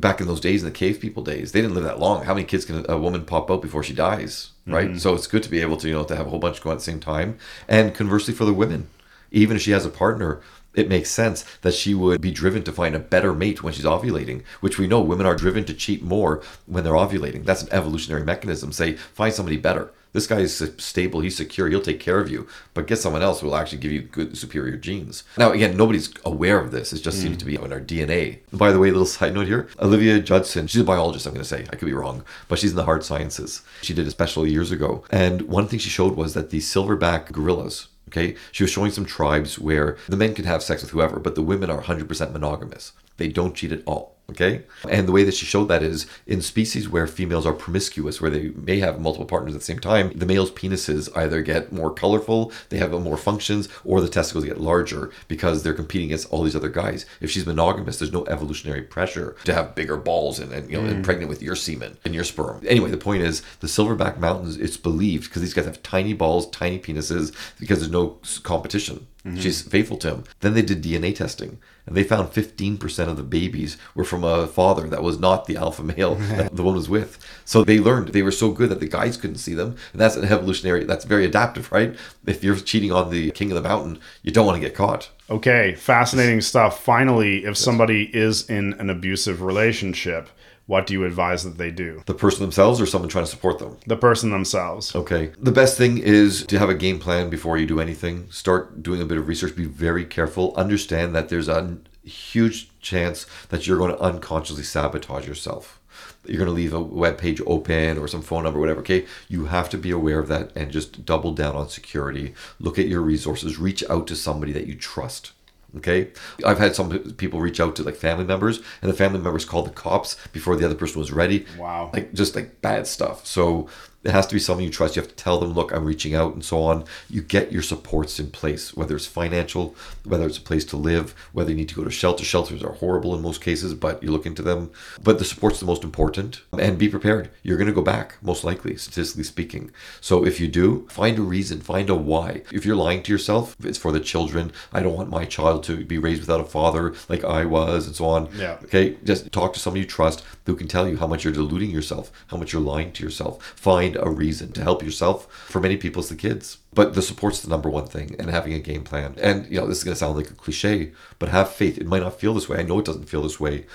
back in those days in the cave people days they didn't live that long how many kids can a woman pop out before she dies right mm-hmm. so it's good to be able to you know to have a whole bunch go at the same time and conversely for the women even if she has a partner it makes sense that she would be driven to find a better mate when she's ovulating, which we know women are driven to cheat more when they're ovulating. That's an evolutionary mechanism. Say, find somebody better. This guy is stable, he's secure, he'll take care of you, but get someone else who will actually give you good, superior genes. Now, again, nobody's aware of this. It just mm. seems to be in our DNA. By the way, little side note here Olivia Judson, she's a biologist, I'm going to say. I could be wrong, but she's in the hard sciences. She did a special years ago. And one thing she showed was that the silverback gorillas, Okay, she was showing some tribes where the men can have sex with whoever, but the women are 100% monogamous. They don't cheat at all. Okay. And the way that she showed that is in species where females are promiscuous, where they may have multiple partners at the same time, the male's penises either get more colorful, they have more functions, or the testicles get larger because they're competing against all these other guys. If she's monogamous, there's no evolutionary pressure to have bigger balls and, and you know, mm. pregnant with your semen and your sperm. Anyway, the point is the Silverback Mountains, it's believed because these guys have tiny balls, tiny penises, because there's no competition. Mm-hmm. She's faithful to him. Then they did DNA testing and they found 15% of the babies were from a father that was not the alpha male [LAUGHS] that the woman was with. So they learned they were so good that the guys couldn't see them. And that's an evolutionary, that's very adaptive, right? If you're cheating on the king of the mountain, you don't want to get caught. Okay, fascinating stuff. Finally, if somebody is in an abusive relationship, what do you advise that they do? The person themselves or someone trying to support them? The person themselves. Okay. The best thing is to have a game plan before you do anything. Start doing a bit of research. Be very careful. Understand that there's a huge chance that you're going to unconsciously sabotage yourself. You're going to leave a web page open or some phone number, whatever. Okay. You have to be aware of that and just double down on security. Look at your resources. Reach out to somebody that you trust Okay, I've had some people reach out to like family members, and the family members called the cops before the other person was ready. Wow, like just like bad stuff. So it has to be someone you trust. You have to tell them, look, I'm reaching out and so on. You get your supports in place, whether it's financial, whether it's a place to live, whether you need to go to shelter. Shelters are horrible in most cases, but you look into them. But the support's the most important. And be prepared. You're going to go back, most likely, statistically speaking. So if you do, find a reason, find a why. If you're lying to yourself, it's for the children. I don't want my child to be raised without a father like I was, and so on. Yeah. Okay. Just talk to somebody you trust who can tell you how much you're deluding yourself, how much you're lying to yourself. Find a reason to help yourself. For many people, it's the kids. But the support's the number one thing and having a game plan. And, you know, this is going to sound like a cliche, but have faith. It might not feel this way. I know it doesn't feel this way,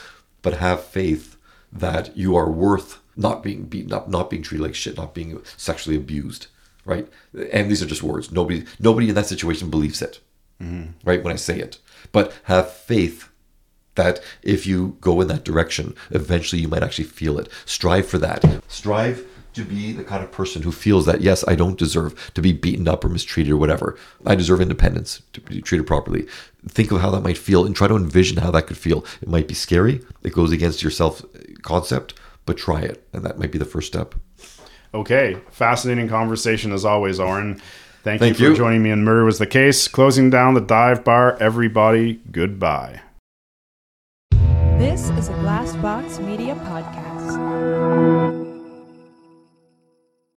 but have faith that you are worth not being beaten up, not being treated like shit, not being sexually abused, right? And these are just words. Nobody, nobody in that situation believes it, mm-hmm. right? When I say it, but have faith that if you go in that direction, eventually you might actually feel it. Strive for that. Strive to be the kind of person who feels that yes, I don't deserve to be beaten up or mistreated or whatever. I deserve independence to be treated properly. Think of how that might feel and try to envision how that could feel. It might be scary. It goes against your self uh, concept, but try it, and that might be the first step. Okay, fascinating conversation as always, Oren. Thank, Thank you for joining me in Murder Was the Case. Closing down the dive bar, everybody, goodbye. This is a Glassbox Media Podcast.